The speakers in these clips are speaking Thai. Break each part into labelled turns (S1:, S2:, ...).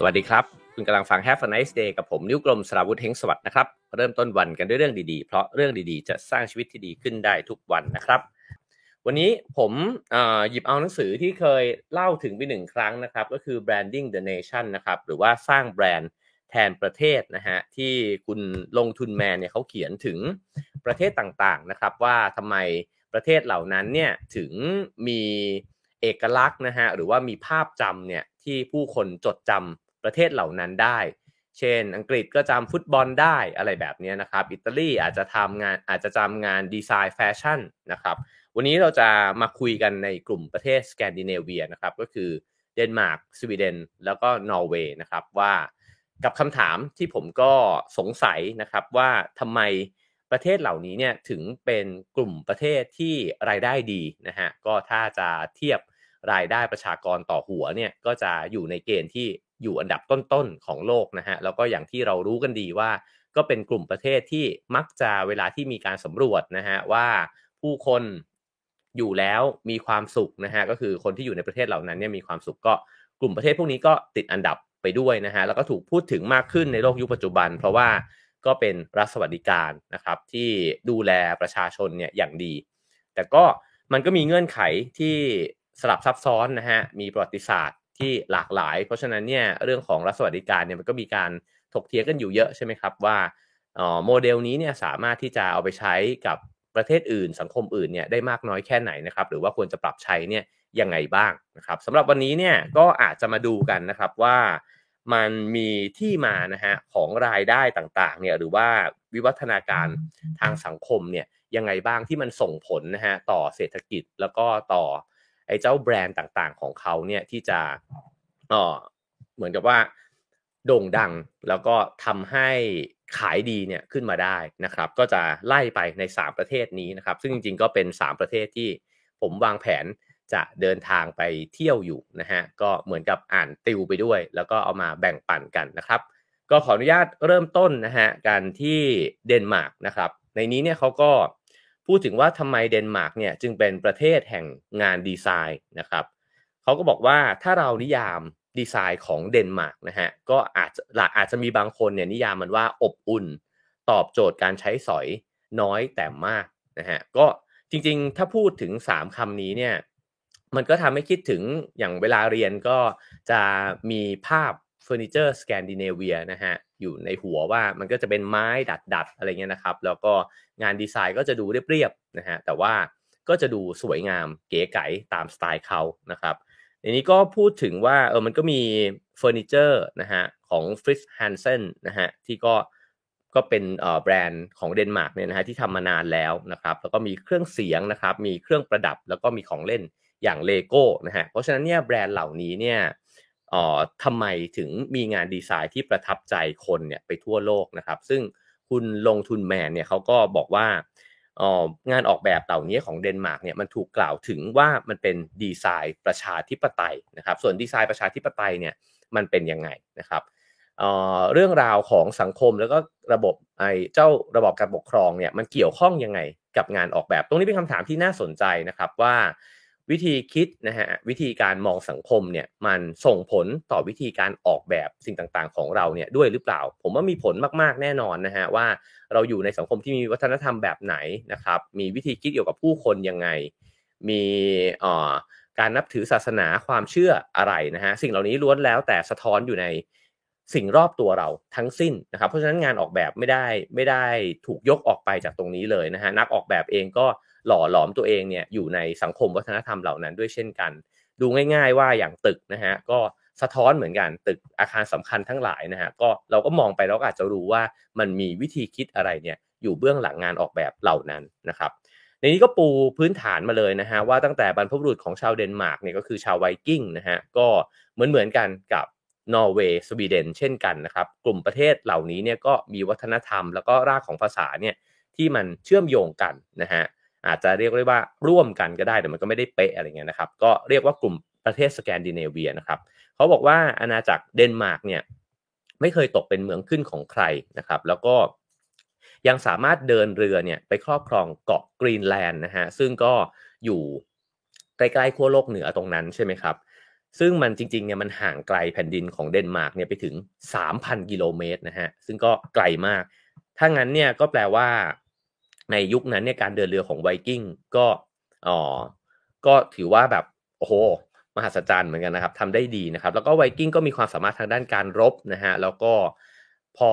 S1: สวัสดีครับ คุณกำลังฟัง Have a nice day กับผมนิ้วกลมสราวุธเฮงสวัสดนะครับ เริ่มต้นวันกันด้วยเรื่องดีๆ เพราะเรื่องดีๆ จะสร้างชีวิตที่ดีขึ้นได้ทุกวันนะครับ วันนี้ผมหยิบเอาหนังสือที่เคยเล่าถึงไปหนึ่งครั้งนะครับ ก็คือ branding the nation นะครับ หรือว่าสร้างแบรนด์แทนประเทศนะฮะที่คุณลงทุนแมนเนี่ยเขาเขียนถึงประเทศต่างๆนะครับ ว่าทำไมประเทศเหล่านั้นเนี่ยถึงมีเอกลักษณ์นะฮะหรือว่ามีภาพจำเนี่ยที่ผู้คนจดจำ ประเทศเหล่านั้นได้ เช่น อังกฤษก็จำฟุตบอลได้อะไรแบบนี้นะครับ อิตาลีอาจจะทำงานอาจจะจำงานดีไซน์แฟชั่นนะครับ วันนี้เราจะมาคุยกันในกลุ่มประเทศสแกนดิเนเวียนะครับ ก็คือเดนมาร์กสวีเดนแล้วก็นอร์เวย์นะครับว่ากับคำถามที่ผมก็สงสัยนะครับว่าทำไมประเทศเหล่านี้เนี่ยถึงเป็นกลุ่มประเทศที่รายได้ดีนะฮะก็ถ้าจะเทียบรายได้ประชากรต่อหัวเนี่ยก็จะอยู่ในเกณฑ์ที่ อยู่อันดับต้นๆของโลกนะฮะแล้วก็อย่างที่เรารู้กันดีว่า ก็เป็นกลุ่มประเทศที่มักจะเวลาที่มีการสำรวจนะฮะว่าผู้คนอยู่แล้วมีความสุขนะฮะก็คือคนที่อยู่ในประเทศเหล่านั้นเนี่ยมีความสุขก็กลุ่มประเทศพวกนี้ก็ติดอันดับไปด้วยนะฮะแล้วก็ถูกพูดถึงมากขึ้นในโลกยุคปัจจุบัน เพราะว่าก็เป็นรัฐสวัสดิการนะครับที่ดูแลประชาชนเนี่ยอย่างดี แต่ก็มันก็มีเงื่อนไขที่สลับซับซ้อนนะฮะมีประวัติศาสตร์ ที่หลากหลาย เพราะฉะนั้นเนี่ยเรื่องของรัฐสวัสดิการเนี่ยมันก็มีการถกเถียงกันอยู่เยอะใช่ไหมครับว่าโมเดลนี้เนี่ยสามารถที่จะเอาไปใช้กับประเทศอื่น สังคมอื่นเนี่ยได้มากน้อยแค่ไหนนะครับ หรือว่าควรจะปรับใช้เนี่ยยังไงบ้างนะครับสำหรับวันนี้เนี่ยก็อาจจะมาดูกันนะครับว่ามันมีที่มานะฮะของรายได้ต่างๆเนี่ยหรือว่าวิวัฒนาการทางสังคมเนี่ยยังไงบ้างที่มันส่งผลนะฮะต่อเศรษฐกิจแล้วก็ต่อ ไอ้เจ้าแบรนด์ต่างๆ ของเขาเนี่ยที่จะเออเหมือนกับว่าโด่งดังแล้วก็ทำให้ขายดีเนี่ยขึ้นมาได้นะครับ ก็จะไล่ไปใน 3 ประเทศนี้นะครับ ซึ่งจริงๆก็เป็น 3 ประเทศที่ผมวางแผนจะเดินทางไปเที่ยวอยู่นะฮะก็เหมือนกับอ่านติวไปด้วย แล้วก็เอามาแบ่งปันกันนะครับ ก็ขออนุญาตเริ่มต้นนะฮะการที่เดนมาร์กนะครับ ในนี้เนี่ยเขาก็ พูดถึงว่าทำไมเดนมาร์กเนี่ยจึงเป็นประเทศแห่งงานดีไซน์นะครับเขาก็บอกว่าถ้าเรานิยามดีไซน์ของเดนมาร์กนะฮะก็อาจจะอาจจะมีบางคนเนี่ยนิยามมันว่าอบอุ่น ตอบโจทย์การใช้สอยน้อยแต่มากนะฮะก็จริงๆ ถ้าพูดถึง 3คำนี้เนี่ยมันก็ทำให้คิดถึงอย่างเวลาเรียนก็จะมีภาพเฟอร์นิเจอร์สแกนดิเนเวียนะฮะอยู่ในหัวว่ามันก็จะเป็นไม้ดัดๆอะไรเงี้ยนะครับ แล้วก็ งานดีไซน์ก็จะดูเรียบๆนะฮะแต่ว่าก็จะดูสวยงามเก๋ไก๋ตามสไตล์เขานะครับในนี้ก็พูดถึงว่าเออมันก็มีเฟอร์นิเจอร์นะฮะของฟริตซ์ฮันเซนนะฮะที่ก็ก็เป็นเอ่อแบรนด์ของเดนมาร์กเนี่ยนะฮะที่ทำมานานแล้วนะครับแล้วก็มีเครื่องเสียงนะครับมีเครื่องประดับแล้วก็มีของเล่นอย่างเลโก้นะฮะเพราะฉะนั้นเนี่ยแบรนด์เหล่านี้เนี่ยเอ่อทำไมถึงมีงานดีไซน์ที่ประทับใจคนเนี่ยไปทั่วโลกนะครับ ซึ่ง คุณลงทุนแมนเนี่ยเขาก็บอกว่างานออกแบบเหล่านี้ของเดนมาร์กเนี่ยมันถูกกล่าวถึงว่ามันเป็นดีไซน์ประชาธิปไตยนะครับ ส่วนดีไซน์ประชาธิปไตยเนี่ยมันเป็นยังไงนะครับเรื่องราวของสังคมแล้วก็ระบบไอ้เจ้าระบบการปกครองเนี่ยมันเกี่ยวข้องยังไงกับงานออกแบบ ตรงนี้เป็นคำถามที่น่าสนใจนะครับว่า วิธีคิดนะฮะวิธีการมองสังคมเนี่ยมันส่งผลต่อวิธีการออกแบบสิ่งต่างๆ ของเราเนี่ยด้วยหรือเปล่า ผมว่ามีผลมากๆแน่นอนนะฮะว่าเราอยู่ในสังคมที่มีวัฒนธรรมแบบไหนนะครับมีวิธีคิดเกี่ยวกับผู้คนยังไง มีอ่อการนับถือศาสนาความเชื่ออะไรนะฮะสิ่งเหล่านี้ล้วนแล้วแต่สะท้อนอยู่ในสิ่งรอบตัวเราทั้งสิ้นนะครับเพราะฉะนั้นงานออกแบบไม่ได้ไม่ได้ถูกยกออกไปจากตรงนี้เลยนะฮะนักออกแบบเองก็ หล่อหลอมตัวเองเนี่ยอยู่ในสังคมวัฒนธรรมเหล่านั้นด้วยเช่นกัน ดูง่ายๆว่าอย่างตึกนะฮะก็สะท้อนเหมือนกันตึกอาคารสำคัญทั้งหลายนะฮะก็เราก็มองไปแล้วอาจจะรู้ว่ามันมีวิธีคิดอะไรเนี่ยอยู่เบื้องหลังงานออกแบบเหล่านั้นนะครับในนี้ก็ปูพื้นฐานมาเลยนะฮะว่าตั้งแต่บรรพบุรุษของชาวเดนมาร์กเนี่ยก็คือชาวไวกิ้งนะฮะก็เหมือนเหมือนกันกับนอร์เวย์สวีเดนเช่นกันนะครับกลุ่มประเทศเหล่านี้เนี่ยก็มีวัฒนธรรม แล้วก็รากของภาษาเนี่ยที่มันเชื่อมโยงกันนะฮะ อาจจะเรียกได้ว่าร่วมกันก็ได้แต่มันก็ไม่ได้เป๊ะอะไรเงี้ยนะครับ ก็เรียกว่ากลุ่มประเทศสแกนดิเนเวียนะครับเขาบอกว่าอาณาจักรเดนมาร์กเนี่ยไม่เคยตกเป็นเมืองขึ้นของใครนะครับ แล้วก็ยังสามารถเดินเรือเนี่ยไปครอบครองเกาะกรีนแลนด์นะฮะซึ่งก็อยู่ใกล้ๆขั้วโลกเหนือตรงนั้นใช่ไหมครับ ซึ่งมันจริงๆเนี่ยมันห่างไกลแผ่นดินของเดนมาร์กเนี่ยไปถึง 3,000 กิโลเมตรนะฮะซึ่งก็ไกลมาก ถ้างั้นเนี่ยก็แปลว่า ในยุคนั้นเนี่ยการเดินเรือของไวกิ้งก็อ๋อก็ถือว่าแบบโอ้โหมหัศจรรย์เหมือนกันนะครับทำได้ดีนะครับ แล้วก็ไวกิ้งก็มีความสามารถทางด้านการรบนะฮะแล้วก็พอ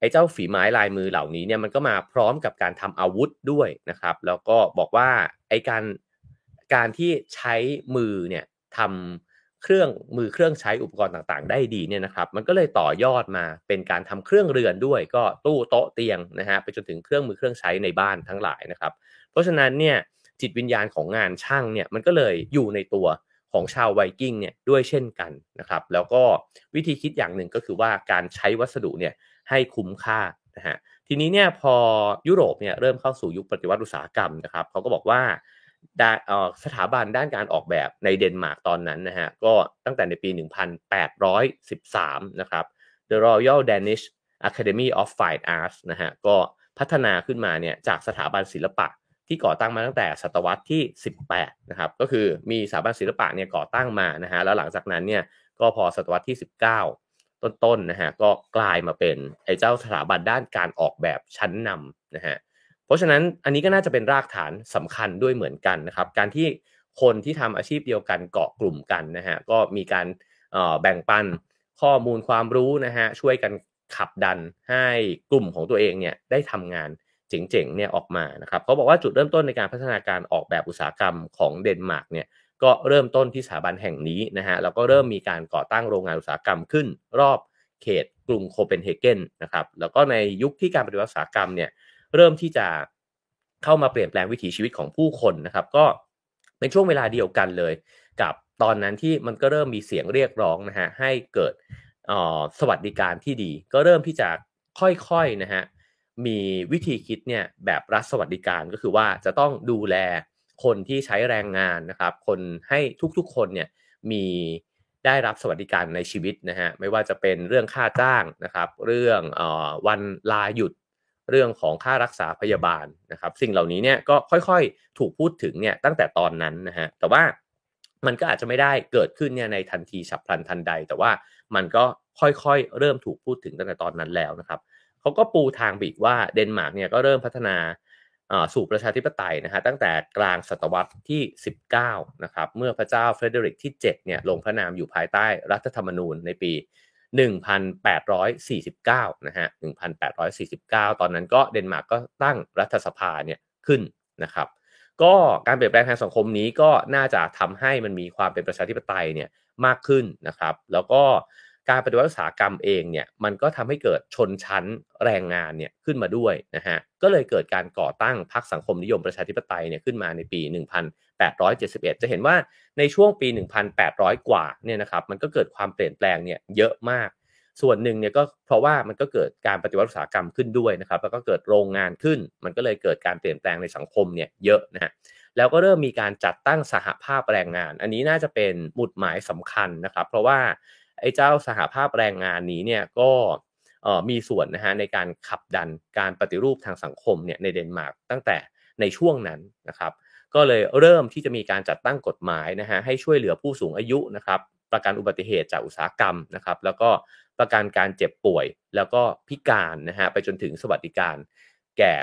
S1: ไอ้เจ้าฝีไม้ลายมือเหล่านี้เนี่ยมันก็มาพร้อมกับการทำอาวุธด้วยนะครับ แล้วก็บอกว่าไอ้การการที่ใช้มือเนี่ยทำ เครื่องมือเครื่องใช้อุปกรณ์ต่างๆ ได้ดีเนี่ยนะครับ มันก็เลยต่อยอดมาเป็นการทำเครื่องเรือนด้วย ก็ตู้โต๊ะเตียงนะฮะไปจนถึงเครื่องมือเครื่องใช้ในบ้านทั้งหลายนะครับ เพราะฉะนั้นเนี่ยจิตวิญญาณของงานช่างเนี่ยมันก็เลยอยู่ในตัวของชาวไวกิ้งเนี่ยด้วยเช่นกันนะครับแล้วก็วิธีคิดอย่างหนึ่งก็คือว่าการใช้วัสดุเนี่ยให้คุ้มค่านะฮะทีนี้เนี่ยพอยุโรปเนี่ยเริ่มเข้าสู่ยุคปฏิวัติอุตสาหกรรมนะครับเขาก็บอกว่า สถาบันด้านการออกแบบในเดนมาร์กตอนนั้นนะฮะก็ตั้งแต่ในปี 1813 นะครับ The Royal Danish Academy of Fine Arts นะฮะก็พัฒนาขึ้นมาเนี่ยจากสถาบันศิลปะที่ก่อตั้งมาตั้งแต่ศตวรรษที่ 18 นะครับ ก็คือมีสถาบันศิลปะเนี่ยก่อตั้งมานะฮะแล้วหลังจากนั้นเนี่ยก็พอศตวรรษที่ 19 ต้นๆนะฮะก็กลายมาเป็นไอ้เจ้าสถาบันด้านการออกแบบชั้นนำนะฮะ เพราะฉะนั้นอันนี้ก็น่าจะเป็นรากฐานสำคัญด้วยเหมือนกันนะครับ การที่คนที่ทำอาชีพเดียวกันเกาะกลุ่มกันนะฮะก็มีการแบ่งปันข้อมูลความรู้นะฮะช่วยกันขับดันให้กลุ่มของตัวเองเนี่ยได้ทำงานเจ๋งๆเนี่ยออกมานะครับเขาบอกว่าจุดเริ่มต้นในการพัฒนาการออกแบบอุตสาหกรรมของเดนมาร์กเนี่ยก็เริ่มต้นที่สถาบันแห่งนี้นะฮะแล้วก็เริ่มมีการก่อตั้งโรงงานอุตสาหกรรมขึ้น รอบเขตกรุงโคเปนเฮเกนนะครับแล้วก็ในยุคที่การปฏิวัติอุตสาหกรรมเนี่ย เริ่มที่จะเข้ามาเปลี่ยนแปลงวิถีชีวิตของผู้คนนะครับ ก็ในช่วงเวลาเดียวกันเลย กับตอนนั้นที่มันก็เริ่มมีเสียงเรียกร้องนะฮะให้เกิดสวัสดิการที่ดี ก็เริ่มที่จะค่อยๆนะฮะมีวิธีคิดเนี่ยแบบรัฐสวัสดิการก็คือว่าจะต้องดูแลคนที่ใช้แรงงานนะครับ คนให้ทุกๆคนเนี่ยมีได้รับสวัสดิการในชีวิตนะฮะไม่ว่าจะเป็นเรื่องค่าจ้างนะครับ เรื่องอวันลาหยุด เรื่องของค่ารักษาพยาบาลนะครับ สิ่งเหล่านี้เนี่ยก็ค่อยๆถูกพูดถึงเนี่ยตั้งแต่ตอนนั้นนะฮะแต่ว่ามันก็อาจจะไม่ได้เกิดขึ้นเนี่ยในทันทีฉับพลันทันใด แต่ว่ามันก็ค่อยๆเริ่มถูกพูดถึงตั้งแต่ตอนนั้นแล้วนะครับเขาก็ปูทางอีกว่าเดนมาร์กเนี่ยก็เริ่มพัฒนาสู่ประชาธิปไตยนะฮะตั้งแต่กลางศตวรรษที่ 19นะครับเมื่อพระเจ้าเฟรเดริกที่7เนี่ยลงพระนามอยู่ภายใต้รัฐธรรมนูญในปี 1849นะฮะ1849 ตอนนั้นก็เดนมาร์กก็ตั้งรัฐสภาเนี่ยขึ้นนะครับ ก็การเปลี่ยนแปลงทางสังคมนี้ก็น่าจะทำให้มันมีความเป็นประชาธิปไตยเนี่ยมากขึ้นนะครับ แล้วก็ การปฏิวัติอุตสาหกรรมเองเนี่ยมันก็ทำให้เกิดชนชั้นแรงงานเนี่ยขึ้นมาด้วยนะฮะก็เลยเกิดการก่อตั้งพรรคสังคมนิยมประชาธิปไตยเนี่ยขึ้นมาในปี 1871 จะเห็นว่าในช่วงปี 1800 กว่าเนี่ยนะครับมันก็เกิดความเปลี่ยนแปลงเนี่ยเยอะมาก ส่วนหนึ่งเนี่ยก็เพราะว่ามันก็เกิดการปฏิวัติอุตสาหกรรมขึ้นด้วยนะครับแล้วก็เกิดโรงงานขึ้น มันก็เลยเกิดการเปลี่ยนแปลงในสังคมเนี่ยเยอะนะฮะแล้วก็เริ่มมีการจัดตั้งสหภาพแรงงาน อันนี้น่าจะเป็นหมุดหมายสำคัญนะครับ เพราะว่า ไอ้เจ้าสหภาพแรงงานนี้เนี่ยก็มีส่วนนะฮะในการขับดันการปฏิรูปทางสังคมเนี่ยในเดนมาร์กตั้งแต่ในช่วงนั้นนะครับก็เลยเริ่มที่จะมีการจัดตั้งกฎหมายนะฮะให้ช่วยเหลือผู้สูงอายุนะครับประกันอุบัติเหตุจากอุตสาหกรรมนะครับ แล้วก็ประกันการเจ็บป่วย แล้วก็พิการนะฮะไปจนถึงสวัสดิการแก่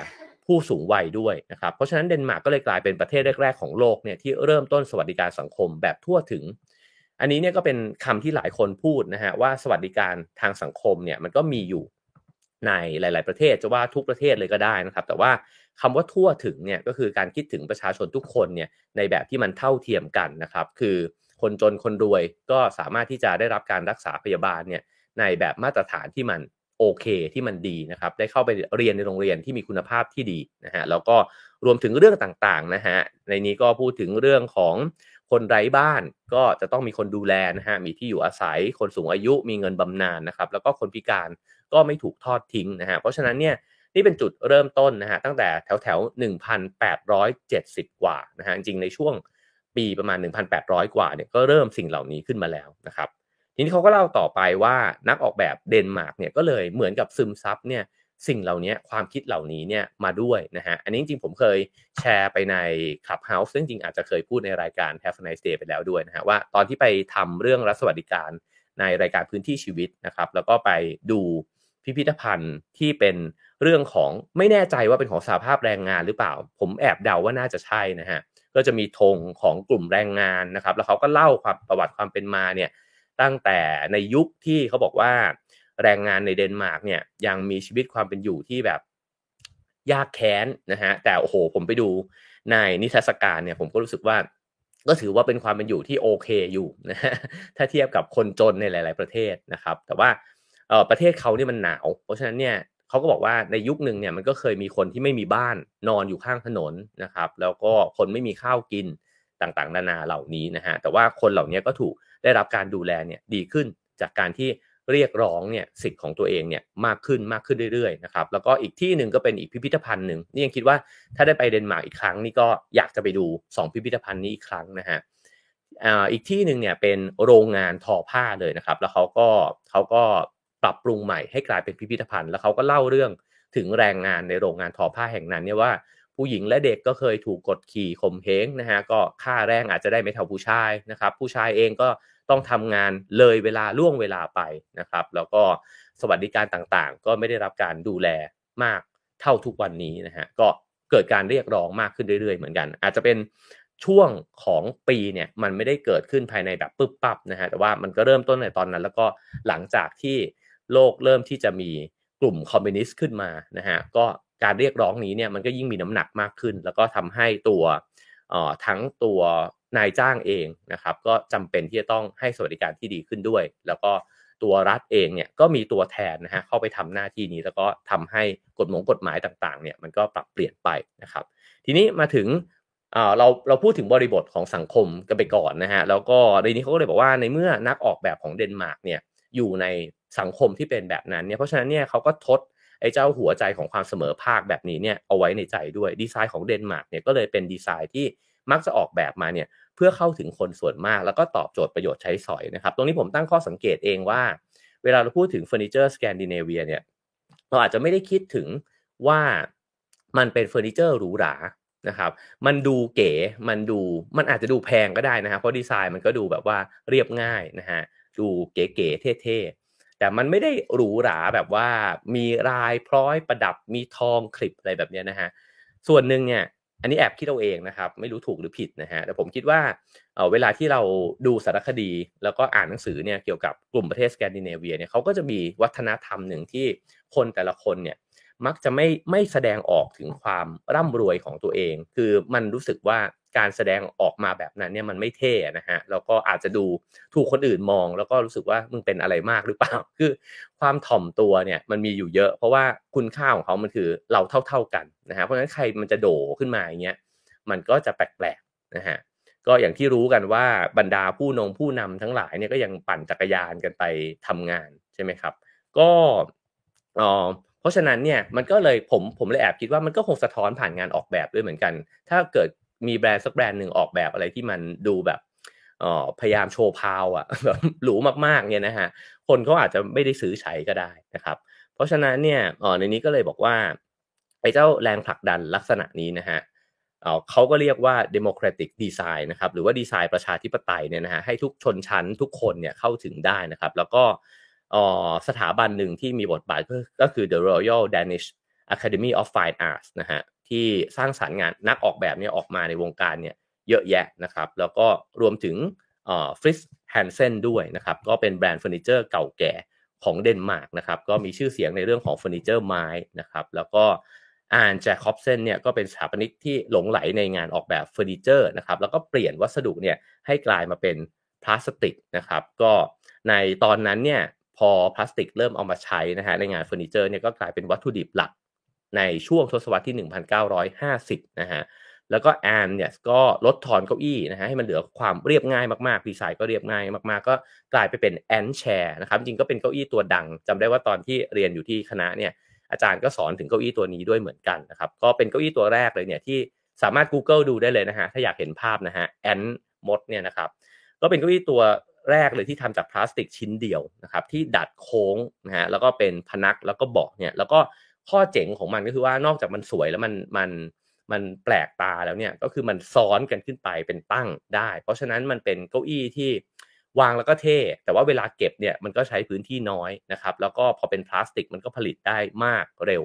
S1: ผู้สูงวัยด้วยนะครับเพราะฉะนั้นเดนมาร์กก็เลยกลายเป็นประเทศแรก ๆ ของโลกเนี่ยที่เริ่มต้นสวัสดิการสังคมแบบทั่วถึง อันนี้เนี่ยก็เป็นคำที่หลายคนพูดนะฮะว่าสวัสดิการทางสังคมเนี่ยมันก็มีอยู่ในหลาย ๆ ประเทศจะว่าทุกประเทศเลยก็ได้นะครับ แต่ว่าคำว่าทั่วถึงเนี่ยก็คือการคิดถึงประชาชนทุกคนเนี่ยในแบบที่มันเท่าเทียมกันนะครับ คือคนจนคนรวยก็สามารถที่จะได้รับการรักษาพยาบาลเนี่ยในแบบมาตรฐานที่มันโอเคที่มันดีนะครับ ได้เข้าไปเรียนในโรงเรียนที่มีคุณภาพที่ดีนะฮะแล้วก็รวมถึงเรื่องต่างๆนะฮะในนี้ก็พูดถึงเรื่องของ คนไร้บ้านก็จะต้องมีคนดูแลนะฮะมีที่อยู่อาศัย คนสูงอายุมีเงินบำนาญนะครับ แล้วก็คนพิการก็ไม่ถูกทอดทิ้งนะฮะเพราะฉะนั้นเนี่ยนี่เป็นจุดเริ่มต้นนะฮะตั้งแต่แถวแถว1,870 กว่านะฮะจริงในช่วงปีประมาณ 1,800 กว่าเนี่ยก็เริ่มสิ่งเหล่านี้ขึ้นมาแล้วนะครับทีนี้เขาก็เล่าต่อไปว่านักออกแบบเดนมาร์กเนี่ยก็เลยเหมือนกับซึมซับเนี่ย สิ่งเหล่านี้ความคิดเหล่านี้เนี่ยมาด้วยนะฮะอันนี้จริงๆผมเคยแชร์ไปใน Clubhouse ซึ่งจริงอาจจะเคยพูดในรายการ Have a nice day ไปแล้วด้วยนะฮะว่าตอนที่ไปทำเรื่องรัฐสวัสดิการในรายการพื้นที่ชีวิตนะครับแล้วก็ไปดูพิพิธภัณฑ์ที่เป็นเรื่องของไม่แน่ใจว่าเป็นของสหภาพแรงงานหรือเปล่า ผมแอบเดาว่าน่าจะใช่นะฮะก็จะมีธงของกลุ่มแรงงานนะครับ แล้วเขาก็เล่าความประวัติความเป็นมาเนี่ยตั้งแต่ในยุคที่เขาบอกว่า แรงงานในเดนมาร์กเนี่ยยังมีชีวิตความเป็นอยู่ที่แบบยากแค้นนะฮะแต่โอ้โหผมไปดูในนิทรรศการเนี่ยผมก็รู้สึกว่าก็ถือว่าเป็นความเป็นอยู่ที่โอเคอยู่นะฮะถ้าเทียบกับคนจนในหลาย ๆ ประเทศนะครับ แต่ว่าเออประเทศเขาเนี่ยมันหนาว เพราะฉะนั้นเนี่ยเขาก็บอกว่าในยุคหนึ่งเนี่ยมันก็เคยมีคนที่ไม่มีบ้านนอนอยู่ข้างถนนนะครับ แล้วก็คนไม่มีข้าวกินต่างๆ นานาเหล่านี้นะฮะแต่ว่าคนเหล่านี้ก็ถูกได้รับการดูแลเนี่ยดีขึ้นจากการที่ เรียกร้องเนี่ยสิทธิ์ของตัวเองเนี่ยมากขึ้นมากขึ้นเรื่อยๆนะครับแล้วก็อีกที่หนึ่งก็เป็นอีกพิพิธภัณฑ์หนึ่งนี่ยังคิดว่าถ้าได้ไปเดนมาร์กอีกครั้งนี่ก็อยากจะไปดู 2 พิพิธภัณฑ์นี้อีกครั้งนะฮะอีกที่หนึ่งเนี่ยเป็นโรงงานทอผ้าเลยนะครับ แล้วเขาก็เขาก็ปรับปรุงใหม่ให้กลายเป็นพิพิธภัณฑ์ แล้วเขาก็เล่าเรื่องถึงแรงงานในโรงงานทอผ้าแห่งนั้นเนี่ยว่า ผู้หญิงและเด็กก็เคยถูกกดขี่ข่มเหงนะฮะก็ค่าแรงอาจจะได้ไม่เท่าผู้ชายนะครับ ผู้ชายเองก็ต้องทำงานเลยเวลาล่วงเวลาไปนะครับ แล้วก็สวัสดิการต่างๆ ก็ไม่ได้รับการดูแลมากเท่าทุกวันนี้นะฮะก็เกิดการเรียกร้องมากขึ้นเรื่อยๆ เหมือนกัน อาจจะเป็นช่วงของปีเนี่ยมันไม่ได้เกิดขึ้นภายในแบบปึ๊บปั๊บนะฮะแต่ว่ามันก็เริ่มต้นในตอนนั้น แล้วก็หลังจากที่โลกเริ่มที่จะมีกลุ่มคอมมิวนิสต์ขึ้นมานะฮะก็ การเรียกร้องนี้เนี่ยมันก็ยิ่งมีน้ำหนักมากขึ้น แล้วก็ทำให้ตัวทั้งตัวนายจ้างเองนะครับ ก็จำเป็นที่จะต้องให้สวัสดิการที่ดีขึ้นด้วย แล้วก็ตัวรัฐเองเนี่ยก็มีตัวแทนนะฮะเข้าไปทำหน้าที่นี้ แล้วก็ทำให้กฎหมงกฎหมายต่างๆเนี่ยมันก็ปรับเปลี่ยนไปนะครับ ทีนี้มาถึงเราเราพูดถึงบริบทของสังคมกันไปก่อนนะฮะแล้วก็ในนี้เขาก็เลยบอกว่าในเมื่อนักออกแบบของเดนมาร์กเนี่ยอยู่ในสังคมที่เป็นแบบนั้นเนี่ยเพราะฉะนั้นเนี่ยเขาก็ทด ไอ้เจ้าหัวใจของความเสมอภาคแบบนี้เนี่ยเอาไว้ในใจด้วยดีไซน์ของเดนมาร์กเนี่ยก็เลยเป็นดีไซน์ที่มักจะออกแบบมาเนี่ยเพื่อเข้าถึงคนส่วนมาก แล้วก็ตอบโจทย์ประโยชน์ใช้สอยนะครับ ตรงนี้ผมตั้งข้อสังเกตเองว่า เวลาเราพูดถึงเฟอร์นิเจอร์สแกนดิเนเวียเนี่ยเราอาจจะไม่ได้คิดถึงว่ามันเป็นเฟอร์นิเจอร์หรูหรานะครับ มันดูเก๋ มันดู มันอาจจะดูแพงก็ได้นะครับเพราะดีไซน์มันก็ดูแบบว่าเรียบง่ายนะฮะ ดูเก๋ๆเท่ๆ แต่มันไม่ได้หรูหราแบบว่ามีลายพร้อยประดับมีทองคลิปอะไรแบบนี้นะฮะส่วนหนึ่งเนี่ยอันนี้แอบคิดเอาเองนะครับไม่รู้ถูกหรือผิดนะฮะแต่ผมคิดว่าเเวลาที่เราดูสารคดี แล้วก็อ่านหนังสือเนี่ยเกี่ยวกับกลุ่มประเทศสแกนดิเนเวียเนี่ยเขาก็จะมีวัฒนธรรมหนึ่งที่คนแต่ละคนเนี่ยมักจะไม่ไม่แสดงออกถึงความร่ำรวยของตัวเอง คือมันรู้สึกว่า การแสดงออกมาแบบนั้นเนี่ยมันไม่เท่นะฮะแล้วก็อาจจะดูถูกคนอื่นมอง แล้วก็รู้สึกว่ามึงเป็นอะไรมากหรือเปล่า คือความถ่อมตัวเนี่ยมันมีอยู่เยอะ เพราะว่าคุณค่าของเขามันคือเราเท่า ๆกันนะฮะเพราะฉะนั้นใครมันจะโดขึ้นมาอย่างเงี้ยมันก็จะแปลกๆนะฮะก็อย่างที่รู้กันว่าบรรดาผู้นงผู้นำทั้งหลายเนี่ยก็ยังปั่นจักรยานกันไปทำงานใช่ไหมครับ ก็ออเพราะฉะนั้นเนี่ยมันก็เลยผมผมเลยแอบคิดว่ามันก็คงสะท้อนผ่านงานออกแบบด้วยเหมือนกัน ถ้าเกิด มีแบรนด์สักแบรนด์หนึ่งออกแบบอะไรที่มันดูแบบพยายามโชว์พาวอะแบบหรูมากๆเนี่ยนะฮะคนเขาอาจจะไม่ได้ซื้อใช้ก็ได้นะครับ เพราะฉะนั้นเนี่ยในนี้ก็เลยบอกว่าไอ้เจ้าแรงผลักดันลักษณะนี้นะฮะเขาก็เรียกว่า democratic design นะครับหรือว่าดีไซน์ประชาธิปไตยเนี่ยนะฮะให้ทุกชนชั้นทุกคนเนี่ยเข้าถึงได้นะครับ แล้วก็สถาบันหนึ่งที่มีบทบาทก็คือ the Royal Danish Academy of Fine Arts นะฮะ ที่สร้างสรรค์งานนักออกแบบเนี่ยออกมาในวงการเนี่ยเยอะแยะนะครับแล้วก็รวมถึงฟริตซ์แฮนเซนด้วยนะครับก็เป็นแบรนด์เฟอร์นิเจอร์เก่าแก่ของเดนมาร์กนะครับก็มีชื่อเสียงในเรื่องของเฟอร์นิเจอร์ไม้นะครับแล้วก็อาร์นแจคอบเซนเนี่ยก็เป็นสถาปนิกที่หลงไหลในงานออกแบบเฟอร์นิเจอร์นะครับแล้วก็เปลี่ยนวัสดุเนี่ยให้กลายมาเป็นพลาสติกนะครับก็ในตอนนั้นเนี่ยพอพลาสติกเริ่มเอามาใช้นะฮะในงานเฟอร์นิเจอร์เนี่ยก็กลายเป็นวัตถุดิบหลัก ในช่วงทศวรรษที่ 1950 นะฮะ แล้วก็แอนเนี่ยก็ลดทอนเก้าอี้นะฮะให้มันเหลือความเรียบง่ายมากๆ ดีไซน์ก็เรียบง่ายมากๆ ก็กลายไปเป็นแอนแชร์นะครับ จริงก็เป็นเก้าอี้ตัวดังจำได้ว่าตอนที่เรียนอยู่ที่คณะเนี่ยอาจารย์ก็สอนถึงเก้าอี้ตัวนี้ด้วยเหมือนกันนะครับ ก็เป็นเก้าอี้ตัวแรกเลยเนี่ยที่สามารถ Google ดูได้เลยนะฮะ ถ้าอยากเห็นภาพนะฮะแอนมดเนี่ยนะครับ ก็เป็นเก้าอี้ตัวแรกเลยที่ทำจากพลาสติกชิ้นเดียวนะครับที่ดัดโค้งนะฮะแล้วก็เป็นพนักแล้วก็เบาะเนี่ยแล้วก็ ข้อเจ๋งของมันก็คือว่านอกจากมันสวยแล้วมันมันมันแปลกตาแล้วเนี่ยก็คือมันซ้อนกันขึ้นไปเป็นตั้งได้ เพราะฉะนั้นมันเป็นเก้าอี้ที่วางแล้วก็เท่ แต่ว่าเวลาเก็บเนี่ยมันก็ใช้พื้นที่น้อยนะครับ แล้วก็พอเป็นพลาสติกมันก็ผลิตได้มากเร็ว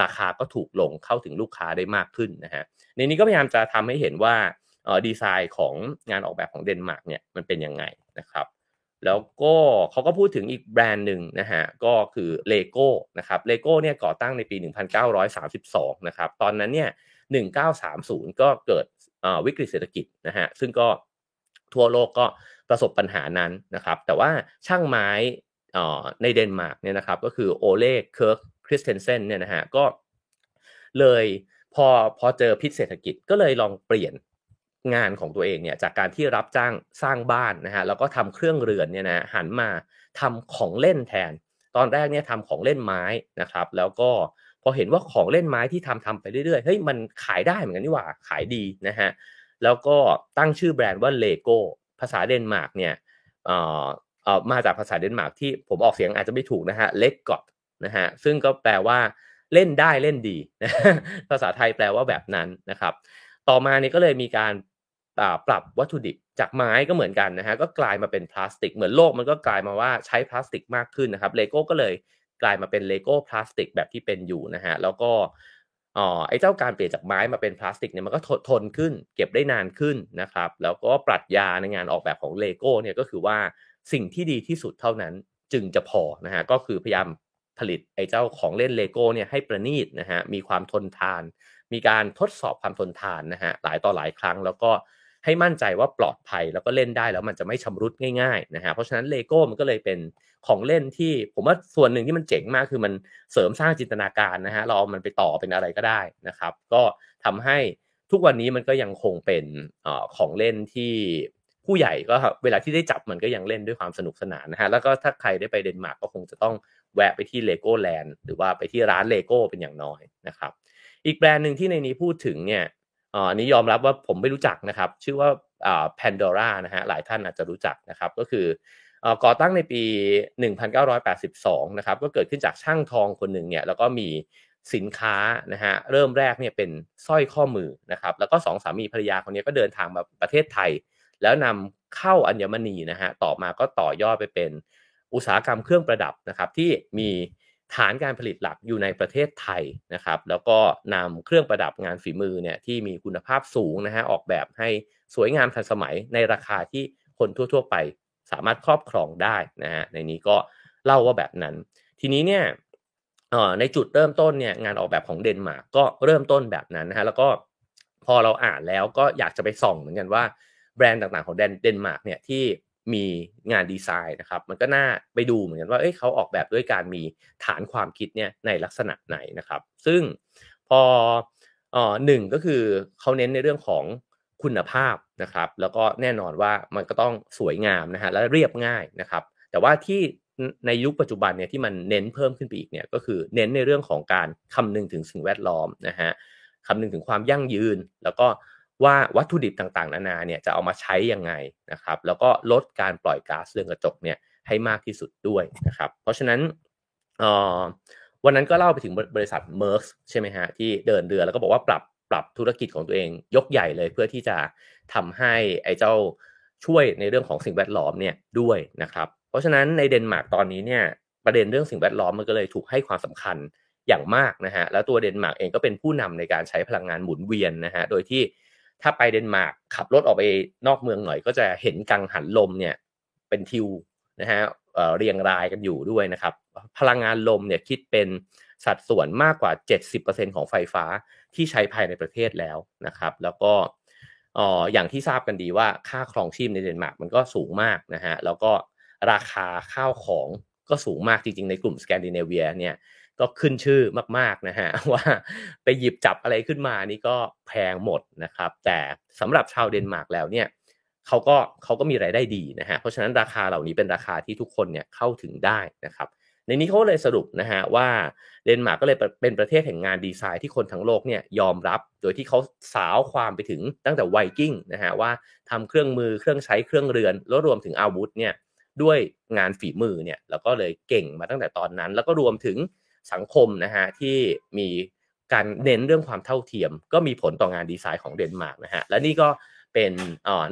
S1: ราคาก็ถูกลงเข้าถึงลูกค้าได้มากขึ้นนะฮะในนี้ก็พยายามจะทำให้เห็นว่าดีไซน์ของงานออกแบบของเดนมาร์กเนี่ยมันเป็นยังไงนะครับ แล้วก็เขาก็พูดถึงอีกแบรนด์หนึ่งนะฮะก็คือเลโก้นะครับเลโก้เนี่ยก่อตั้งในปี 1932 นะครับ ตอนนั้นเนี่ย 1930 ก็เกิดวิกฤตเศรษฐกิจนะฮะซึ่งก็ทั่วโลกก็ประสบปัญหานั้นนะครับ แต่ว่าช่างไม้ในเดนมาร์กเนี่ยนะครับ ก็คือโอเล่เคิร์กคริสเทนเซนเนี่ยนะฮะก็เลยพอพอเจอพิษเศรษฐกิจก็เลยลองเปลี่ยน งานของตัวเองเนี่ยจากการที่รับจ้างสร้างบ้านนะฮะแล้วก็ทำเครื่องเรือนเนี่ยนะหันมาทำของเล่นแทน ตอนแรกเนี่ยทำของเล่นไม้นะครับ แล้วก็พอเห็นว่าของเล่นไม้ที่ทำทำไปเรื่อยๆเฮ้ยมันขายได้เหมือนกันนี่หว่าขายดีนะฮะแล้วก็ตั้งชื่อแบรนด์ว่าเลโก้ภาษาเดนมาร์กเนี่ยเอ่อเอ่อมาจากภาษาเดนมาร์กที่ผมออกเสียงอาจจะไม่ถูกนะฮะ leg godt นะฮะซึ่งก็แปลว่าเล่นได้เล่นดี ภาษาไทยแปลว่าแบบนั้นนะครับ ต่อมานี่ก็เลยมีการ ปรับวัตถุดิบจากไม้ก็เหมือนกันนะฮะก็กลายมาเป็นพลาสติก เหมือนโลกมันก็กลายมาว่าใช้พลาสติกมากขึ้นนะครับเลโก้ก็เลยกลายมาเป็นเลโก้พลาสติกแบบที่เป็นอยู่นะฮะแล้วก็อ๋อไอ้เจ้าการเปลี่ยนจากไม้มาเป็นพลาสติกเนี่ยมันก็ทนทนขึ้น เก็บได้นานขึ้นนะครับแล้วก็ปรัชญาในงานออกแบบของเลโก้เนี่ยก็คือว่าสิ่งที่ดีที่สุดเท่านั้นจึงจะพอนะฮะก็คือพยายามผลิตไอ้เจ้าของเล่นเลโก้เนี่ยให้ประณีตนะฮะมีความทนทาน มีการทดสอบความทนทานนะฮะหลายต่อหลายครั้งแล้วก็ ให้มั่นใจว่าปลอดภัยแล้วก็เล่นได้แล้วมันจะไม่ชำรุดง่ายๆนะฮะเพราะฉะนั้นเลโก้มันก็เลยเป็นของเล่นที่ผมว่าส่วนหนึ่งที่มันเจ๋งมากคือมันเสริมสร้างจินตนาการนะฮะเราเอามันไปต่อเป็นอะไรก็ได้นะครับ ก็ทำให้ทุกวันนี้มันก็ยังคงเป็นอของเล่นที่ผู้ใหญ่ก็เวลาที่ได้จับมันก็ยังเล่นด้วยความสนุกสนานนะฮะแล้วก็ถ้าใครได้ไปเดนมาร์กก็คงจะต้องแวะไปที่เลโก้แลนด์หรือว่าไปที่ร้านเลโก้เป็นอย่างน้อยนะครับ อีกแบรนด์หนึ่งที่ในนี้พูดถึงเนี่ย อันนี้ยอมรับว่าผมไม่รู้จักนะครับ ชื่อว่าอ่า Pandora นะฮะหลายท่านอาจจะรู้จักนะครับก็คือก่อตั้งในปี 1982 นะครับ ก็เกิดขึ้นจากช่างทองคนหนึ่งเนี่ยแล้วก็มีสินค้านะฮะเริ่มแรกเนี่ยเป็นสร้อยข้อมือนะครับ แล้วก็สองสามีภรรยาคนนี้ก็เดินทางมาประเทศไทย แล้วนำเข้าอัญมณีนะฮะต่อมาก็ต่อยอดไปเป็นอุตสาหกรรมเครื่องประดับนะครับที่มี ฐานการผลิตหลักอยู่ในประเทศไทยนะครับ แล้วก็นำเครื่องประดับงานฝีมือเนี่ยที่มีคุณภาพสูงนะฮะออกแบบให้สวยงามทันสมัยในราคาที่คนทั่ว ๆ ไปสามารถครอบครองได้นะฮะในนี้ก็เล่าว่าแบบนั้น ทีนี้เนี่ยในจุดเริ่มต้นเนี่ยงานออกแบบของเดนมาร์กก็เริ่มต้นแบบนั้นนะฮะแล้วก็พอเราอ่านแล้วก็อยากจะไปส่องเหมือนกันว่าแบรนด์ต่างๆของเดนมาร์กเนี่ยที่ มีงานดีไซน์นะครับ มันก็น่าไปดูเหมือนกันว่าเอ้ยเขาออกแบบด้วยการมีฐานความคิดเนี่ยในลักษณะไหนนะครับ ซึ่งพออ๋อหนึ่งก็คือเขาเน้นในเรื่องของคุณภาพนะครับ แล้วก็แน่นอนว่ามันก็ต้องสวยงามนะฮะและเรียบง่ายนะครับ แต่ว่าที่ในยุคปัจจุบันเนี่ยที่มันเน้นเพิ่มขึ้นไปอีกเนี่ยก็คือเน้นในเรื่องของการคำนึงถึงสิ่งแวดล้อมนะฮะคำนึงถึงความยั่งยืน แล้วก็ ว่าวัตถุดิบต่างๆ นานาเนี่ยจะเอามาใช้ยังไงนะครับ แล้วก็ลดการปล่อยก๊าซเรือนกระจกเนี่ยให้มากที่สุดด้วยนะครับ เพราะฉะนั้นวันนั้นก็เล่าไปถึงบริษัท Maersk ใช่ไหมฮะที่เดินเรือแล้วก็บอกว่าปรับปรับธุรกิจของตัวเองยกใหญ่เลยเพื่อที่จะทำให้ไอ้เจ้าช่วยในเรื่องของสิ่งแวดล้อมเนี่ยด้วยนะครับ เพราะฉะนั้นในเดนมาร์กตอนนี้เนี่ยประเด็นเรื่องสิ่งแวดล้อมมันก็เลยถูกให้ความสำคัญอย่างมากนะฮะแล้วตัวเดนมาร์กเองก็เป็นผู้นำในการใช้พลังงานหมุนเวียนนะฮะโดยที่ ถ้าไปเดนมาร์กขับรถออกไปนอกเมืองหน่อยก็จะเห็นกังหันลมเนี่ยเป็นทิวนะฮะเรียงรายกันอยู่ด้วยนะครับ พลังงานลมเนี่ยคิดเป็นสัดส่วนมากกว่า 70%ของไฟฟ้าที่ใช้ภายในประเทศแล้วนะครับ แล้วก็อย่างที่ทราบกันดีว่าค่าครองชีพในเดนมาร์กมันก็สูงมากนะฮะแล้วก็ราคาข้าวของก็สูงมากจริงๆ ในกลุ่มสแกนดิเนเวียเนี่ย ก็ขึ้นชื่อมากๆนะฮะว่าไปหยิบจับอะไรขึ้นมานี่ก็แพงหมดนะครับ แต่สำหรับชาวเดนมาร์กแล้วเนี่ยเขาก็เขาก็มีรายได้ดีนะฮะเพราะฉะนั้นราคาเหล่านี้เป็นราคาที่ทุกคนเนี่ยเข้าถึงได้นะครับ ในนี้เขาเลยสรุปนะฮะว่าเดนมาร์กก็เลยเป็นประเทศแห่งงานดีไซน์ที่คนทั้งโลกเนี่ยยอมรับโดยที่เขาสาวความไปถึงตั้งแต่ไวกิ้งนะฮะว่าทำเครื่องมือเครื่องใช้เครื่องเรือนแล้วรวมถึงอาวุธเนี่ยด้วยงานฝีมือเนี่ยแล้วก็เลยเก่งมาตั้งแต่ตอนนั้น แล้วก็รวมถึง สังคมนะฮะที่มีการเน้นเรื่องความเท่าเทียม ก็มีผลต่องานดีไซน์ของเดนมาร์กนะฮะและนี่ก็เป็น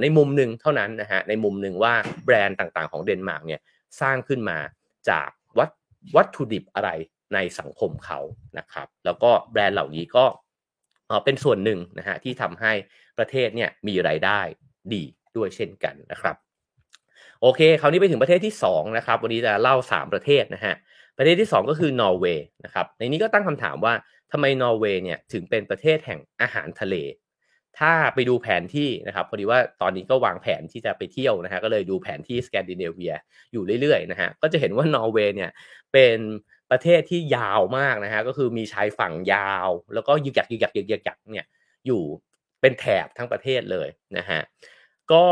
S1: ในมุมหนึ่งเท่านั้นนะฮะในมุมหนึ่งว่าแบรนด์ต่างๆของเดนมาร์กเนี่ยสร้างขึ้นมาจากวัตวัตถุดิบอะไรในสังคมเขานะครับแล้วก็แบรนด์เหล่านี้ก็เป็นส่วนหนึ่งนะฮะที่ทำให้ประเทศเนี่ยมีรายได้ดีด้วยเช่นกันนะครับ โอเค คราวนี้ไปถึงประเทศที่2นะครับวันนี้จะเล่า 3 ประเทศนะฮะ ประเทศที่ 2 ก็คือนอร์เวย์นะครับในนี้ก็ตั้งคำถามว่าทำไมนอร์เวย์เนี่ยถึงเป็นประเทศแห่งอาหารทะเล ถ้าไปดูแผนที่นะครับพอดีว่าตอนนี้ก็วางแผนที่จะไปเที่ยวนะฮะก็เลยดูแผนที่สแกนดิเนเวียอยู่เรื่อยๆนะฮะก็จะเห็นว่านอร์เวย์เนี่ยเป็นประเทศที่ยาวมากนะฮะก็คือมีชายฝั่งยาว แล้วก็ยึกยักยึกยักยึกยักยักเนี่ยอยู่เป็นแถบทั้งประเทศเลยนะฮะก็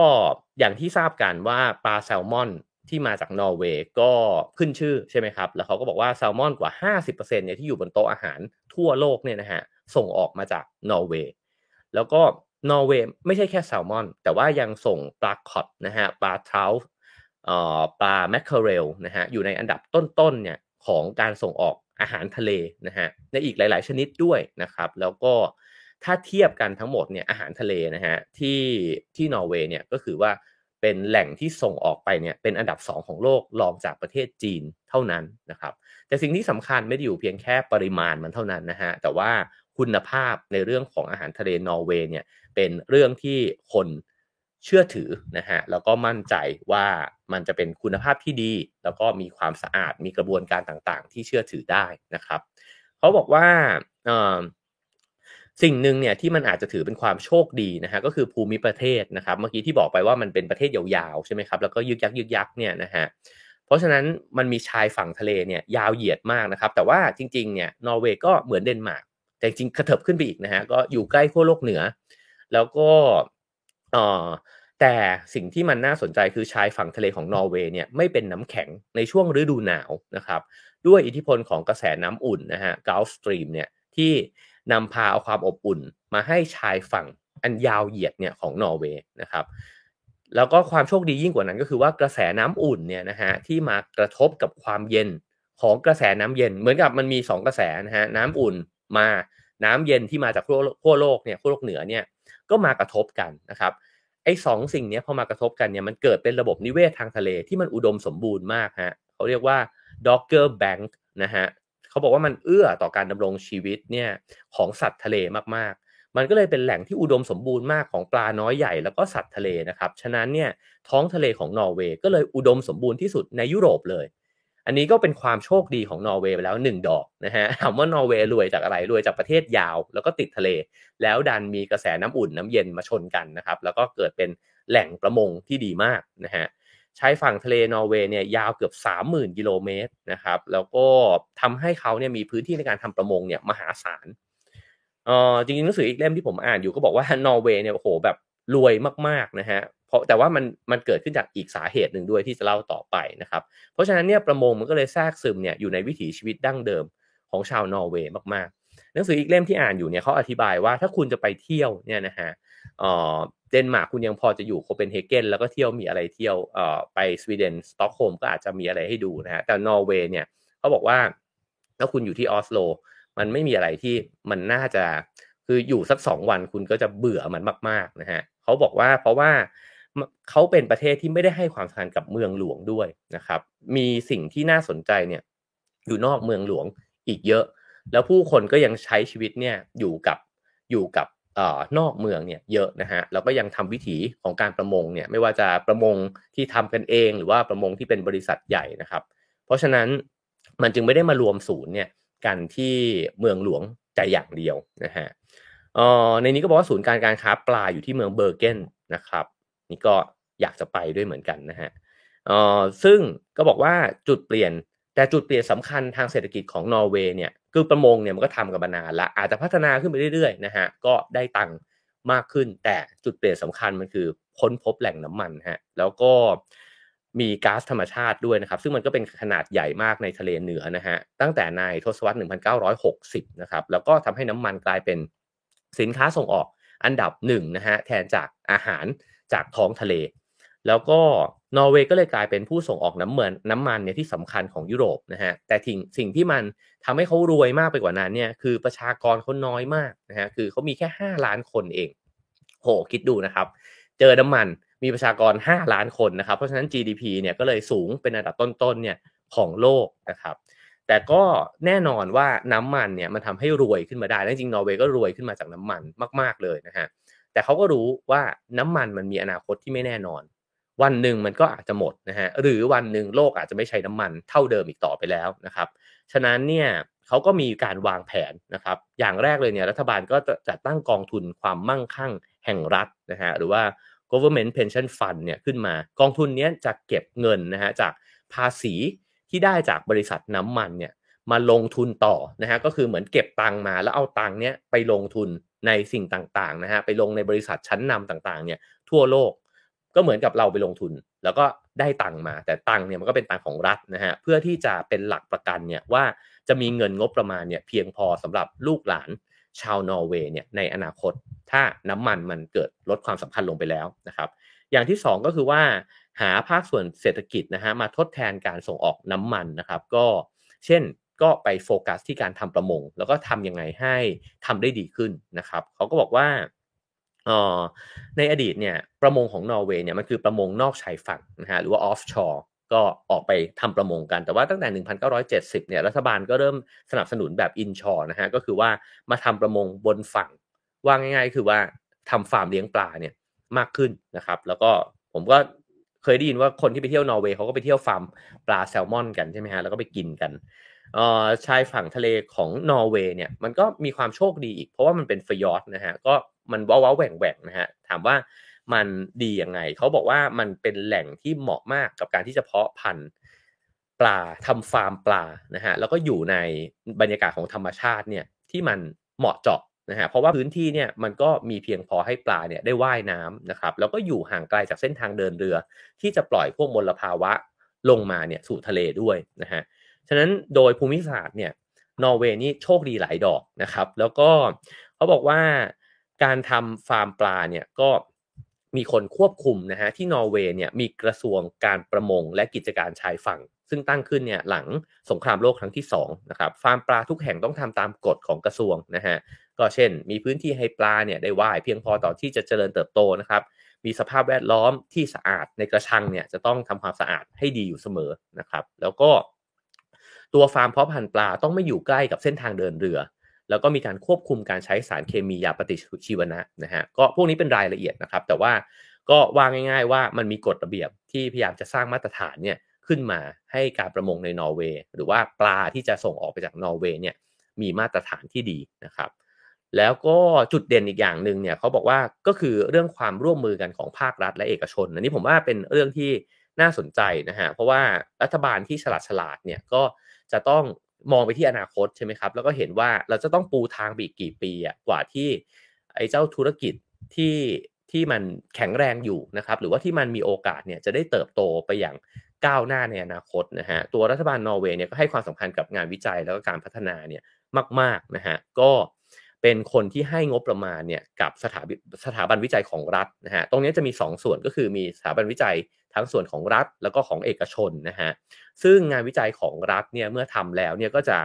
S1: อย่างที่ทราบกันว่าปลาแซลมอน ที่มาจากนอร์เวย์ก็ขึ้นชื่อใช่ไหมครับ แล้วเขาก็บอกว่าแซลมอนกว่า 50%เนี่ยที่อยู่บนโต๊ะอาหารทั่วโลกเนี่ยนะฮะส่งออกมาจากนอร์เวย์แล้วก็นอร์เวย์ไม่ใช่แค่แซลมอน แต่ว่ายังส่งปลาค็อดนะฮะปลาเทราต์ปลาแมคเคอเรลนะฮะอยู่ในอันดับต้นๆเนี่ยของการส่งออกอาหารทะเลนะฮะในอีกหลาย ๆ ชนิดด้วยนะครับ แล้วก็ถ้าเทียบกันทั้งหมดเนี่ยอาหารทะเลนะฮะที่ที่นอร์เวย์เนี่ยก็คือว่า เป็นแหล่งที่ส่งออกไปเนี่ยเป็นอันดับ 2 ของโลกรองจากประเทศจีนเท่านั้นนะครับ แต่สิ่งที่สำคัญไม่ได้อยู่เพียงแค่ปริมาณมันเท่านั้นนะฮะแต่ว่าคุณภาพในเรื่องของอาหารทะเลนอร์เวย์เนี่ยเป็นเรื่องที่คนเชื่อถือนะฮะแล้วก็มั่นใจว่ามันจะเป็นคุณภาพที่ดี แล้วก็มีความสะอาดมีกระบวนการต่างๆ ที่เชื่อถือได้นะครับ เขาบอกว่า สิ่งหนึ่งเนี่ยที่มันอาจจะถือเป็นความโชคดีนะฮะก็คือภูมิประเทศนะครับเมื่อกี้ที่บอกไปว่ามันเป็นประเทศยาวๆใช่ไหมครับแล้วก็ยึกยักยึกยักเนี่ยนะฮะเพราะฉะนั้นมันมีชายฝั่งทะเลเนี่ยยาวเหยียดมากนะครับแต่ว่าจริงๆเนี่ยนอร์เวย์ก็เหมือนเดนมาร์กแต่จริงกระเถิบขึ้นไปอีกนะฮะก็อยู่ใกล้ขั้วโลกเหนือ แล้วก็เอ่อแต่สิ่งที่มันน่าสนใจคือชายฝั่งทะเลของนอร์เวย์เนี่ยไม่เป็นน้ำแข็งในช่วงฤดูหนาวนะครับด้วยอิทธิพลของกระแสน้ำอุ่นนะฮะกาลสตรีมเนี่ยที่ นำพาเอาความอบอุ่นมาให้ชายฝั่งอันยาวเหยียดเนี่ยของนอร์เวย์นะครับแล้วก็ความโชคดียิ่งกว่านั้นก็คือว่ากระแสน้ำอุ่นเนี่ยนะฮะที่มากระทบกับความเย็นของกระแสน้ำเย็น เหมือนกับมันมี 2 กระแสนะฮะน้ำอุ่นมาน้ำเย็นที่มาจากขั้วโลกเนี่ยขั้วโลกเหนือเนี่ยก็มากระทบกันนะครับไอ้สองสิ่งนี้พอมากระทบกันเนี่ยมันเกิดเป็นระบบนิเวศทางทะเลที่มันอุดมสมบูรณ์มากฮะเขาเรียกว่า Dogger Bank นะฮะ เขาบอกว่ามันเอื้อต่อการดำรงชีวิตเนี่ยของสัตว์ทะเลมากๆ มันก็เลยเป็นแหล่งที่อุดมสมบูรณ์มากของปลาน้อยใหญ่แล้วก็สัตว์ทะเลนะครับ ฉะนั้นเนี่ยท้องทะเลของนอร์เวย์ก็เลยอุดมสมบูรณ์ที่สุดในยุโรปเลย อันนี้ก็เป็นความโชคดีของนอร์เวย์ไปแล้วหนึ่งดอกนะฮะถามว่านอร์เวย์รวยจากอะไรรวยจากประเทศยาว แล้วก็ติดทะเล แล้วดันมีกระแสน้ำอุ่นน้ำเย็นมาชนกันนะครับแล้วก็เกิดเป็นแหล่งประมงที่ดีมากนะฮะ ชายฝั่งทะเลนอร์เวย์เนี่ยยาวเกือบ 30,000 กิโลเมตรนะครับ แล้วก็ทำให้เขาเนี่ยมีพื้นที่ในการทำประมงเนี่ยมหาศาลเออจริงๆหนังสืออีกเล่มที่ผมอ่านอยู่ก็บอกว่านอร์เวย์เนี่ยโอ้โหแบบรวยมากๆนะฮะเพราะแต่ว่ามันมันเกิดขึ้นจากอีกสาเหตุหนึ่งด้วยที่จะเล่าต่อไปนะครับ เพราะฉะนั้นเนี่ยประมงมันก็เลยแทรกซึมเนี่ยอยู่ในวิถีชีวิตดั้งเดิมของชาวนอร์เวย์มากๆหนังสืออีกเล่มที่อ่านอยู่เนี่ยเขาอธิบายว่าถ้าคุณจะไปเที่ยวเนี่ยนะฮะเดนมาร์กคุณยังพอจะอยู่โคเปนเฮเกนแล้วก็เที่ยวมีอะไรเที่ยวเอ่อไปสวีเดนสต็อกโฮล์มก็อาจจะมีอะไรให้ดูนะฮะแต่นอร์เวย์เนี่ยเขาบอกว่าถ้าคุณอยู่ที่ออสโล มันไม่มีอะไรที่มันน่าจะคืออยู่สักสองวันคุณก็จะเบื่อมันมากๆนะฮะเขาบอกว่าเพราะว่าเขาเป็นประเทศที่ไม่ได้ให้ความสำคัญกับเมืองหลวงด้วยนะครับ มีสิ่งที่น่าสนใจเนี่ยอยู่นอกเมืองหลวงอีกเยอะ แล้วผู้คนก็ยังใช้ชีวิตเนี่ยอยู่กับอยู่กับ นอกเมืองเนี่ยเยอะนะฮะแล้วก็ยังทำวิถีของการประมงเนี่ยไม่ว่าจะประมงที่ทำกันเอง หรือว่าประมงที่เป็นบริษัทใหญ่นะครับ เพราะฉะนั้นมันจึงไม่ได้มารวมศูนย์เนี่ยกันที่เมืองหลวงใจอย่างเดียวนะฮะในนี้ก็บอกว่าศูนย์การการค้าปลาอยู่ที่เมืองเบอร์เกนนะครับนี่ก็อยากจะไปด้วยเหมือนกันนะฮะซึ่งก็บอกว่าจุดเปลี่ยน แต่จุดเปลี่ยนสำคัญทางเศรษฐกิจของนอร์เวย์เนี่ยคือประมงเนี่ยมันก็ทำกันมานานละอาจจะพัฒนาขึ้นไปเรื่อยๆนะฮะก็ได้ตังค์มากขึ้น แต่จุดเปลี่ยนสำคัญมันคือค้นพบแหล่งน้ำมันฮะแล้วก็มีก๊าซธรรมชาติด้วยนะครับ ซึ่งมันก็เป็นขนาดใหญ่มากในทะเลเหนือนะฮะตั้งแต่ในทศวรรษ 1960 นะครับแล้วก็ทำให้น้ำมันกลายเป็นสินค้าส่งออกอันดับหนึ่งนะฮะแทนจากอาหารจากท้องทะเล แล้วก็นอร์เวย์ก็เลยกลายเป็นผู้ส่งออกน้ำมันน้ำมันเนี่ยที่สำคัญของยุโรปนะฮะแต่สิ่งสิ่งที่มันทำให้เขารวยมากไปกว่านั้นเนี่ยคือประชากรเขาน้อยมากนะฮะคือเขามีแค่ 5 ล้านคนเองโหคิดดูนะครับ เจอน้ำมันมีประชากร 5 ล้านคนนะครับ เพราะฉะนั้น GDP เนี่ยก็เลยสูงเป็นอันดับต้นๆเนี่ยของโลกนะครับแต่ก็แน่นอนว่าน้ำมันเนี่ยมันทำให้รวยขึ้นมาได้จริงๆนอร์เวย์ก็รวยขึ้นมาจากน้ำมันมาก ๆเลยนะฮะแต่เขาก็รู้ว่าน้ำมันมันมีอนาคตที่ไม่แน่นอน วันหนึ่งมันก็อาจจะหมดนะฮะหรือวันหนึ่งโลกอาจจะไม่ใช้น้ำมันเท่าเดิมอีกต่อไปแล้วนะครับ ฉะนั้นเนี่ยเขาก็มีการวางแผนนะครับ อย่างแรกเลยเนี่ยรัฐบาลก็จะจัดตั้งกองทุนความมั่งคั่งแห่งรัฐนะฮะหรือว่า government pension fund เนี่ยขึ้นมากองทุนนี้จะเก็บเงินนะฮะจากภาษีที่ได้จากบริษัทน้ำมันเนี่ยมาลงทุนต่อนะฮะก็คือเหมือนเก็บตังมาแล้วเอาตังเนี้ยไปลงทุนในสิ่งต่างๆนะฮะไปลงในบริษัทชั้นนำต่างๆเนี่ยทั่วโลก ก็เหมือนกับเราไปลงทุน แล้วก็ได้ตังมาแต่ตังเนี่ยมันก็เป็นตังของรัฐนะฮะเพื่อที่จะเป็นหลักประกันเนี่ยว่าจะมีเงินงบประมาณเนี่ยเพียงพอสำหรับลูกหลานชาวนอร์เวย์เนี่ยในอนาคต ถ้าน้ำมันมันเกิดลดความสำคัญลงไปแล้วนะครับ อย่างที่ 2 ก็คือว่าหาภาคส่วนเศรษฐกิจนะฮะมาทดแทนการส่งออกน้ำมันนะครับ ก็เช่นก็ไปโฟกัสที่การทำประมง แล้วก็ทำยังไงให้ทำได้ดีขึ้นนะครับเขาก็บอกว่า ในอดีตเนี่ยประมงของนอร์เวย์เนี่ยมันคือประมงนอกชายฝั่งนะฮะหรือว่า offshore ก็ออกไปทำประมงกันแต่ว่าตั้งแต่ 1970 เนี่ยรัฐบาลก็เริ่มสนับสนุนแบบ inshore นะฮะก็คือว่ามาทำประมงบนฝั่งว่าง่าย ๆ คือว่าทำฟาร์มเลี้ยงปลาเนี่ยมากขึ้นนะครับ แล้วก็ผมก็เคยได้ยินว่าคนที่ไปเที่ยวนอร์เวย์เขาก็ไปเที่ยวฟาร์มปลาแซลมอนกันใช่ไหมฮะแล้วก็ไปกินกันชายฝั่งทะเลของนอร์เวย์เนี่ยมันก็มีความโชคดีอีก เพราะว่ามันเป็นฟยอร์ดนะฮะก็ มันเว้า ๆ แหว่ง ๆ นะฮะถามว่ามันดียังไงเขาบอกว่ามันเป็นแหล่งที่เหมาะมากกับการที่จะเพาะพันธุ์ปลาทำฟาร์มปลานะฮะแล้วก็อยู่ในบรรยากาศของธรรมชาติเนี่ยที่มันเหมาะเจาะนะฮะเพราะว่าพื้นที่เนี่ยมันก็มีเพียงพอให้ปลาเนี่ยได้ว่ายน้ำนะครับแล้วก็อยู่ห่างไกลจากเส้นทางเดินเรือ ที่จะปล่อยพวกมลภาวะลงมาเนี่ยสู่ทะเลด้วยนะฮะฉะนั้นโดยภูมิศาสตร์เนี่ยนอร์เวย์นี่โชคดีหลายดอกนะครับ แล้วก็เขาบอกว่า การทำฟาร์มปลาเนี่ยก็มีคนควบคุมนะฮะที่นอร์เวย์เนี่ยมีกระทรวงการประมงและกิจการชายฝั่ง ซึ่งตั้งขึ้นเนี่ยหลังสงครามโลกครั้งที่2นะครับฟาร์มปลาทุกแห่งต้องทำตามกฎของกระทรวงนะฮะก็เช่น มีพื้นที่ให้ปลาเนี่ยได้ว่ายเพียงพอต่อที่จะเจริญเติบโตนะครับมีสภาพแวดล้อมที่สะอาดในกระชังเนี่ยจะต้องทำความสะอาดให้ดีอยู่เสมอนะครับ แล้วก็ตัวฟาร์มเพาะพันธุ์ปลาต้องไม่อยู่ใกล้กับเส้นทางเดินเรือ แล้วก็มีการควบคุมการใช้สารเคมียาปฏิชีวนะนะฮะก็พวกนี้เป็นรายละเอียดนะครับ แต่ว่าก็ว่าง่าย ๆ ว่ามันมีกฎระเบียบที่พยายามจะสร้างมาตรฐานเนี่ยขึ้นมาให้การประมงในนอร์เวย์หรือว่าปลาที่จะส่งออกไปจากนอร์เวย์เนี่ยมีมาตรฐานที่ดีนะครับ แล้วก็จุดเด่นอีกอย่างหนึ่งเนี่ยเขาบอกว่าก็คือเรื่องความร่วมมือกันของภาครัฐและเอกชนอันนี้ผมว่าเป็นเรื่องที่น่าสนใจนะฮะเพราะว่ารัฐบาลที่ฉลาดฉลาดเนี่ยก็จะต้อง มองไปที่อนาคตใช่ไหมครับ แล้วก็เห็นว่าเราจะต้องปูทางบีกกี่ปีอะกว่าที่ไอ้เจ้าธุรกิจที่ที่มันแข็งแรงอยู่นะครับ หรือว่าที่มันมีโอกาสเนี่ยจะได้เติบโตไปอย่างก้าวหน้าในอนาคตนะฮะตัวรัฐบาลนอร์เวย์เนี่ยก็ให้ความสำคัญกับงานวิจัยแล้วก็การพัฒนาเนี่ยมากๆนะฮะก็ เป็นคนที่ให้งบประมาณเนี่ยกับสถาสถาบันวิจัยของรัฐนะฮะตรงนี้จะมี 2 ส่วนก็คือมีสถาบันวิจัยทั้งส่วนของรัฐแล้วก็ของเอกชนนะฮะซึ่งงานวิจัยของรัฐเนี่ยเมื่อทำแล้วเนี่ยก็จะ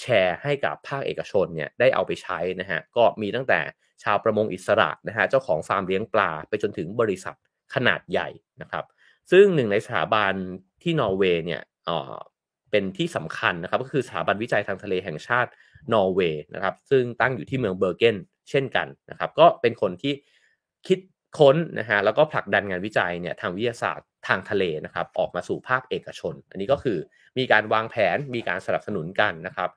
S1: แชร์ให้กับภาคเอกชนเนี่ยได้เอาไปใช้นะฮะก็มีตั้งแต่ชาวประมงอิสระนะฮะเจ้าของฟาร์มเลี้ยงปลาไปจนถึงบริษัทขนาดใหญ่นะครับซึ่งหนึ่งในสถาบันที่นอร์เวย์เนี่ยเป็นที่สำคัญนะครับก็คือสถาบันวิจัยทางทะเลแห่งชาติ นอร์เวย์นะครับซึ่งตั้งอยู่ที่เมืองเบอร์เกนเช่นกันนะครับก็เป็นคนที่คิดค้นนะฮะแล้วก็ผลักดันงานวิจัยเนี่ยทางวิทยาศาสตร์ทางทะเลนะครับออกมาสู่ภาคเอกชน อันนี้ก็คือมีการวางแผนมีการสนับสนุนกันนะครับ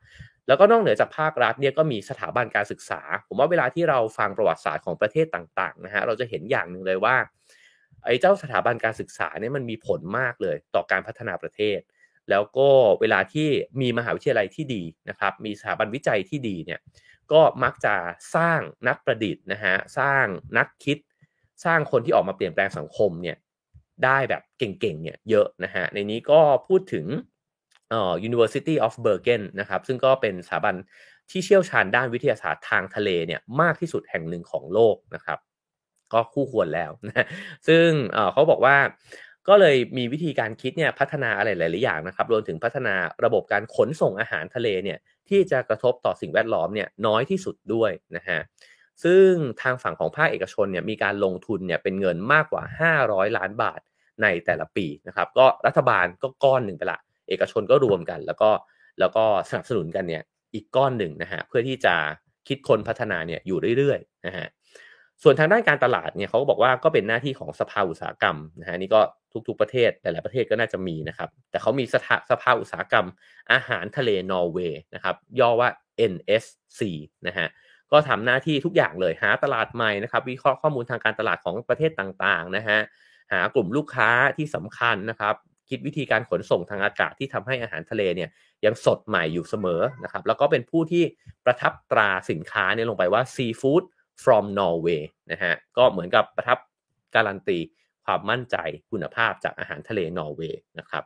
S1: แล้วก็นอกเหนือจากภาครัฐเนี่ยก็มีสถาบันการศึกษา ผมว่าเวลาที่เราฟังประวัติศาสตร์ของประเทศต่างๆนะฮะเราจะเห็นอย่างหนึ่งเลยว่าไอ้เจ้าสถาบันการศึกษาเนี่ยมันมีผลมากเลยต่อการพัฒนาประเทศ แล้วก็เวลาที่มีมหาวิทยาลัยที่ดีนะครับ มีสถาบันวิจัยที่ดีเนี่ยก็มักจะสร้างนักประดิษฐ์นะฮะสร้างนักคิด สร้างคนที่ออกมาเปลี่ยนแปลงสังคมเนี่ยได้แบบเก่งๆเนี่ยเยอะนะฮะในนี้ก็พูดถึงเอ่อ University of Bergen นะครับซึ่งก็เป็นสถาบันที่เชี่ยวชาญด้านวิทยาศาสตร์ทางทะเลเนี่ยมากที่สุดแห่งหนึ่งของโลกนะครับ ก็คู่ควรแล้วนะซึ่งเขาบอกว่า ก็เลยมีวิธีการคิดเนี่ยพัฒนาอะไรหลาย ๆ อย่างนะครับรวมถึงพัฒนาระบบการขนส่งอาหารทะเลเนี่ยที่จะกระทบต่อสิ่งแวดล้อมเนี่ยน้อยที่สุดด้วยนะฮะซึ่งทางฝั่งของภาคเอกชนเนี่ยมีการลงทุนเนี่ยเป็นเงินมากกว่า 500 ล้านบาทในแต่ละปีนะครับก็รัฐบาลก็ก้อนหนึ่งไปละเอกชนก็รวมกันแล้วก็แล้วก็สนับสนุนกันเนี่ยอีกก้อนหนึ่งนะฮะเพื่อที่จะคิดคนพัฒนาเนี่ยอยู่เรื่อยๆนะฮะ ส่วนทางด้านการตลาดเนี่ยเขาก็บอกว่าก็เป็นหน้าที่ของสภาอุตสาหกรรมนะฮะนี่ก็ทุกๆประเทศหลายๆประเทศก็น่าจะมีนะครับ แต่เขามีสภาสภาอุตสาหกรรมอาหารทะเลนอร์เวย์นะครับย่อว่า NSC นะฮะก็ทำหน้าที่ทุกอย่างเลยหาตลาดใหม่นะครับ วิเคราะห์ข้อมูลทางการตลาดของประเทศต่างๆนะฮะหากลุ่มลูกค้าที่สำคัญนะครับ คิดวิธีการขนส่งทางอากาศที่ทำให้อาหารทะเลเนี่ยยังสดใหม่อยู่เสมอนะครับ แล้วก็เป็นผู้ที่ประทับตราสินค้าเนี่ยลงไปว่า seafood from Norway นะฮะก็เหมือนกับประทับการันตีความมั่นใจคุณภาพจากอาหารทะเล นอร์เวย์นะครับ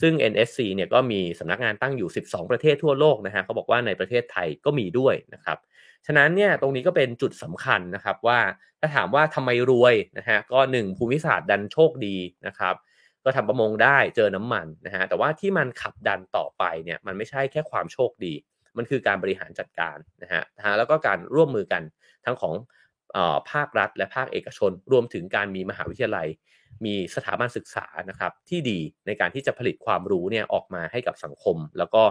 S1: ซึ่ง NSC เนี่ยก็มีสำนักงานตั้งอยู่ 12 ประเทศทั่วโลกนะฮะเขาบอกว่าในประเทศไทยก็มีด้วยนะครับ ฉะนั้นเนี่ยตรงนี้ก็เป็นจุดสำคัญนะครับว่าถ้าถามว่าทำไมรวยนะฮะก็หนึ่งภูมิศาสตร์ดันโชคดีนะครับ ก็ทำประมงได้เจอน้ำมันนะฮะแต่ว่าที่มันขับดันต่อไปเนี่ยมันไม่ใช่แค่ความโชคดี มันคือการบริหารจัดการนะฮะแล้วก็การร่วมมือกันทั้งของภาครัฐและภาคเอกชน รวมถึงการมีมหาวิทยาลัย มีสถาบันศึกษานะครับที่ดีในการที่จะผลิตความรู้เนี่ยออกมาให้กับสังคม แล้วก็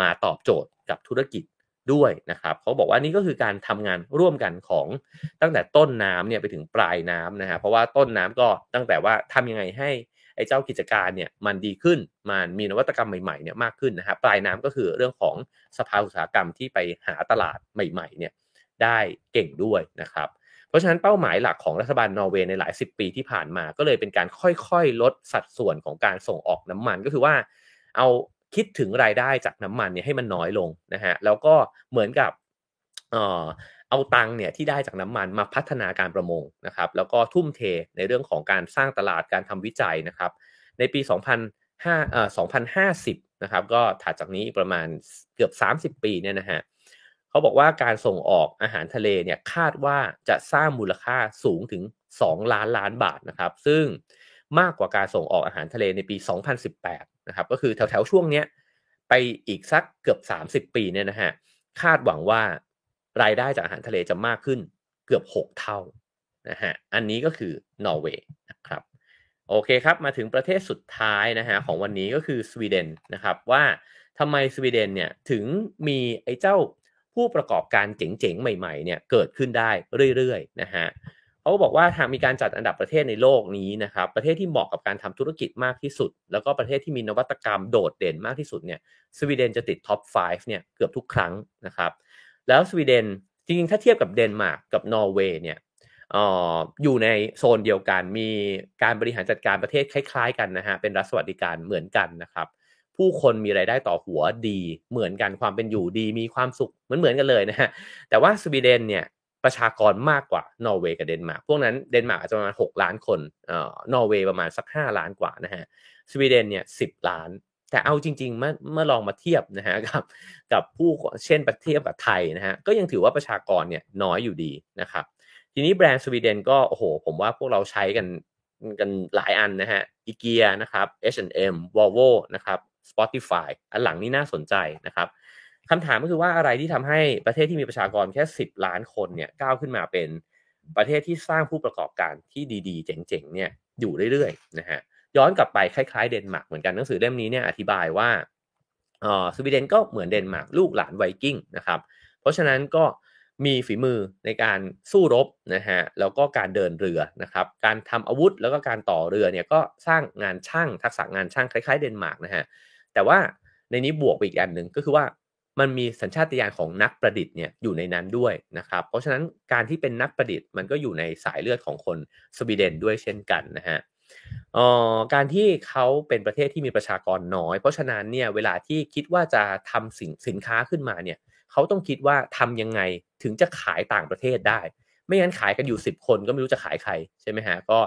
S1: มาตอบโจทย์กับธุรกิจด้วยนะครับเขาบอกว่านี่ก็คือการทำงานร่วมกันของตั้งแต่ต้นน้ำเนี่ยไปถึงปลายน้ำนะฮะเพราะว่าต้นน้ำก็ตั้งแต่ว่าทำยังไงให้ อ้เจ้ากิจการเนี่ยมันดีขึ้นมันมีนวัตกรรมใหม่ๆเนี่ยมากขึ้นนะฮะปลายน้ำก็คือเรื่องของสภาอุตสาหกรรมที่ไปหาตลาดใหม่ๆเนี่ยได้เก่งด้วยนะครับเพราะฉะนั้นเป้าหมายหลักของรัฐบาลนอร์เวย์ในหลายสิบปีที่ผ่านมาก็เลยเป็นการค่อยๆ ลดสัดส่วนของการส่งออกน้ำมันก็คือว่า เอาคิดถึงรายได้จากน้ำมันเนี่ยให้มันน้อยลงนะฮะแล้วก็เหมือนกับ เอาตังเนี่ยที่ได้จากน้ำมันมาพัฒนาการประมงนะครับ แล้วก็ทุ่มเทในเรื่องของการสร้างตลาดการทำวิจัยนะครับ ในปี 2005เอ่อ2050นะครับ ก็ถัดจากนี้ประมาณเกือบ 30 ปีเนี่ยนะฮะเขาบอกว่าการส่งออกอาหารทะเลเนี่ยคาดว่าจะสร้างมูลค่าสูงถึง 2 ล้านล้านบาทนะครับ ซึ่งมากกว่าการส่งออกอาหารทะเลในปี 2018นะครับ ก็คือแถวๆช่วงเนี้ยไปอีกสักเกือบ 30 ปีเนี่ยนะฮะคาดหวังว่า รายได้จากอาหารทะเลจะมากขึ้นเกือบ 6 เท่านะฮะอันนี้ก็คือนอร์เวย์นะครับโอเคครับมาถึงประเทศสุดท้ายนะฮะของวันนี้ก็คือสวีเดนนะครับว่าทำไมสวีเดนเนี่ยถึงมีไอ้เจ้าผู้ประกอบการเจ๋งๆ ใหม่ๆเนี่ยเกิดขึ้นได้เรื่อยๆนะฮะเขาบอกว่าทางมีการจัดอันดับประเทศในโลกนี้นะครับประเทศที่เหมาะกับการทำธุรกิจมากที่สุด แล้วก็ประเทศที่มีนวัตกรรมโดดเด่นมากที่สุดเนี่ยสวีเดนจะติด top 5 เนี่ยเกือบทุกครั้งนะครับ แล้วสวีเดนจริงๆ ถ้าเทียบกับเดนมาร์กกับนอร์เวย์เนี่ยอยู่ในโซนเดียวกัน มีการบริหารจัดการประเทศคล้าย ๆ กันนะฮะ เป็นรัฐสวัสดิการเหมือนกันนะครับ ผู้คนมีรายได้ต่อหัวดี เหมือนกันความเป็นอยู่ดี มีความสุขเหมือนเหมือนกันเลยนะฮะ แต่ว่าสวีเดนเนี่ยประชากรมากกว่านอร์เวย์กับเดนมาร์ก พวกนั้นเดนมาร์กอาจจะประมาณ 6 ล้านคนเอ่อนอร์เวย์ประมาณสัก 5 ล้านกว่านะฮะ สวีเดนเนี่ยสิล้าน แต่เอาจริงๆเมื่อเมื่อลองมาเทียบนะฮะกับกับผู้เช่นประเทศแบบไทยนะฮะก็ยังถือว่าประชากรเนี่ยน้อยอยู่ดีนะครับ ทีนี้แบรนด์สวีเดนก็โอ้โห ผมว่าพวกเราใช้กันกันหลายอันนะฮะอีเกียนะครับ H&M Volvo นะครับ Spotify อันหลังนี้น่าสนใจนะครับคำถามก็คือว่าอะไรที่ทำให้ประเทศที่มีประชากรแค่ 10 ล้านคนเนี่ยก้าวขึ้นมาเป็นประเทศที่สร้างผู้ประกอบการที่ดีๆ เจ๋งๆเนี่ยอยู่เรื่อยๆนะฮะ ย้อนกลับไปคล้ายๆเดนมาร์กเหมือนกันหนังสือเล่มนี้เนี่ยอธิบายว่าสวีเดนก็เหมือนเดนมาร์กลูกหลานไวกิ้งนะครับเพราะฉะนั้นก็มีฝีมือในการสู้รบนะฮะแล้วก็การเดินเรือนะครับการทำอาวุธแล้วก็การต่อเรือเนี่ยก็สร้างงานช่างทักษะงานช่างคล้ายๆเดนมาร์กนะฮะแต่ว่าในนี้บวกไปอีกอันหนึ่งก็คือว่ามันมีสัญชาตญาณของนักประดิษฐ์เนี่ยอยู่ในนั้นด้วยนะครับเพราะฉะนั้นการที่เป็นนักประดิษฐ์มันก็อยู่ในสายเลือดของคนสวีเดนด้วยเช่นกันนะฮะ การที่เขาเป็นประเทศที่มีประชากรน้อย เพราะฉะนั้นเนี่ยเวลาที่คิดว่าจะทำสินสินค้าขึ้นมาเนี่ยเขาต้องคิดว่าทำยังไงถึงจะขายต่างประเทศได้ ไม่งั้นขายกันอยู่ 10 คนก็ไม่รู้จะขายใครใช่ไหมฮะก็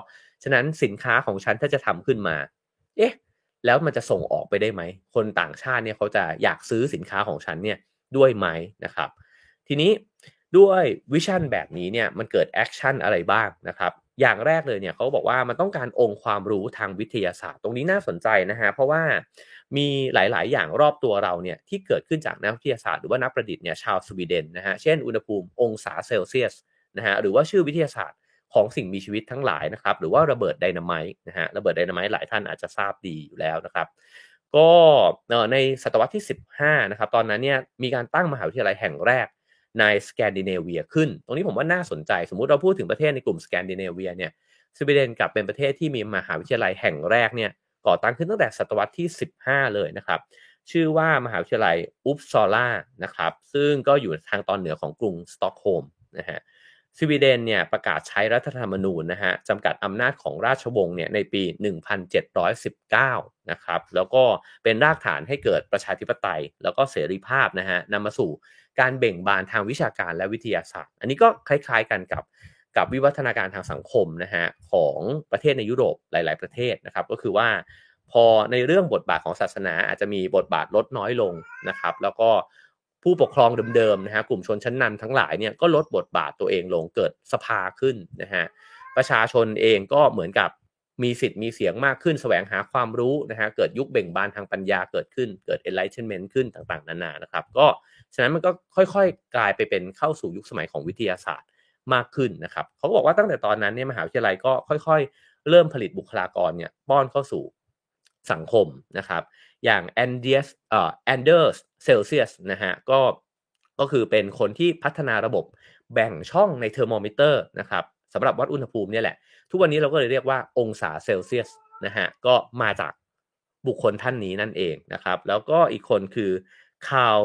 S1: ฉะนั้นสินค้าของฉันถ้าจะทำขึ้นมา เอ๊ะแล้วมันจะส่งออกไปได้ไหม คนต่างชาติเนี่ยเขาจะอยากซื้อสินค้าของฉันเนี่ยด้วยไหมนะครับ ทีนี้ด้วย vision แบบนี้เนี่ยมันเกิด action อะไรบ้างนะครับ อย่างแรกเลยเนี่ยเขาบอกว่ามันต้องการองค์ความรู้ทางวิทยาศาสตร์ ตรงนี้น่าสนใจนะฮะเพราะว่ามีหลาย ๆ อย่างรอบตัวเราเนี่ยที่เกิดขึ้นจากนักวิทยาศาสตร์หรือว่านักประดิษฐ์เนี่ยชาวสวีเดนนะฮะเช่นอุณหภูมิองศาเซลเซียสนะฮะหรือว่าชื่อวิทยาศาสตร์ของสิ่งมีชีวิตทั้งหลายนะครับหรือว่าระเบิดไดนาไมต์นะฮะระเบิดไดนาไมต์หลายท่านอาจจะทราบดีอยู่แล้วนะครับ ก็ในศตวรรษที่ 15นะครับตอนนั้นเนี่ยมีการตั้งมหาวิทยาลัยแห่งแรก ในสแกนดิเนเวียขึ้น ตรงนี้ผมว่าน่าสนใจ สมมุติเราพูดถึงประเทศในกลุ่มสแกนดิเนเวียเนี่ยสวีเดนกลับเป็นประเทศที่มีมหาวิทยาลัยแห่งแรกเนี่ยก่อตั้งขึ้นตั้งแต่ศตวรรษที่ 15 เลยนะครับ ชื่อว่ามหาวิทยาลัยอุปซอลานะครับ ซึ่งก็อยู่ทางตอนเหนือของกรุงสตอกโฮล์มนะฮะ สวีเดนเนี่ยประกาศใช้รัฐธรรมนูญนะฮะจำกัดอำนาจของราชวงศ์เนี่ยในปี 1719 นะครับ แล้วก็เป็นรากฐานให้เกิดประชาธิปไตย แล้วก็เสรีภาพนะฮะนำมาสู่การเบ่งบานทางวิชาการและวิทยาศาสตร์ อันนี้ก็คล้ายๆกันกับกับวิวัฒนาการทางสังคมนะฮะของประเทศในยุโรปหลาย ๆ ประเทศนะครับก็คือว่าพอในเรื่องบทบาทของศาสนาอาจจะมีบทบาทลดน้อยลงนะครับ แล้วก็ ผู้ปกครองเดิมๆนะฮะกลุ่มชนชั้นนำทั้งหลายเนี่ยก็ลดบทบาทตัวเองลงเกิดสภาขึ้นนะฮะประชาชนเองก็เหมือนกับมีสิทธิ์มีเสียงมากขึ้น แสวงหาความรู้นะฮะเกิดยุคเบ่งบานทางปัญญาเกิดขึ้นเกิด enlightenment ขึ้นต่างๆ นานานะครับ ก็ฉะนั้นมันก็ค่อยๆ กลายไปเป็นเข้าสู่ยุคสมัยของวิทยาศาสตร์มากขึ้นนะครับเขาบอกว่าตั้งแต่ตอนนั้นเนี่ยมหาวิทยาลัยก็ค่อย ๆ เริ่มผลิตบุคลากรเนี่ยป้อนเข้าสู่ สังคมนะครับอย่างแอนเดอร์สเอ่อแอนเดอร์สเซลเซียสนะฮะก็ก็คือเป็นคนที่พัฒนาระบบแบ่งช่องในเทอร์โมมิเตอร์นะครับสำหรับวัดอุณหภูมิเนี่ยแหละ ทุกวันนี้เราก็เลยเรียกว่าองศาเซลเซียสนะฮะก็มาจากบุคคลท่านนี้นั่นเองนะครับ แล้วก็อีกคนคือคาร์ล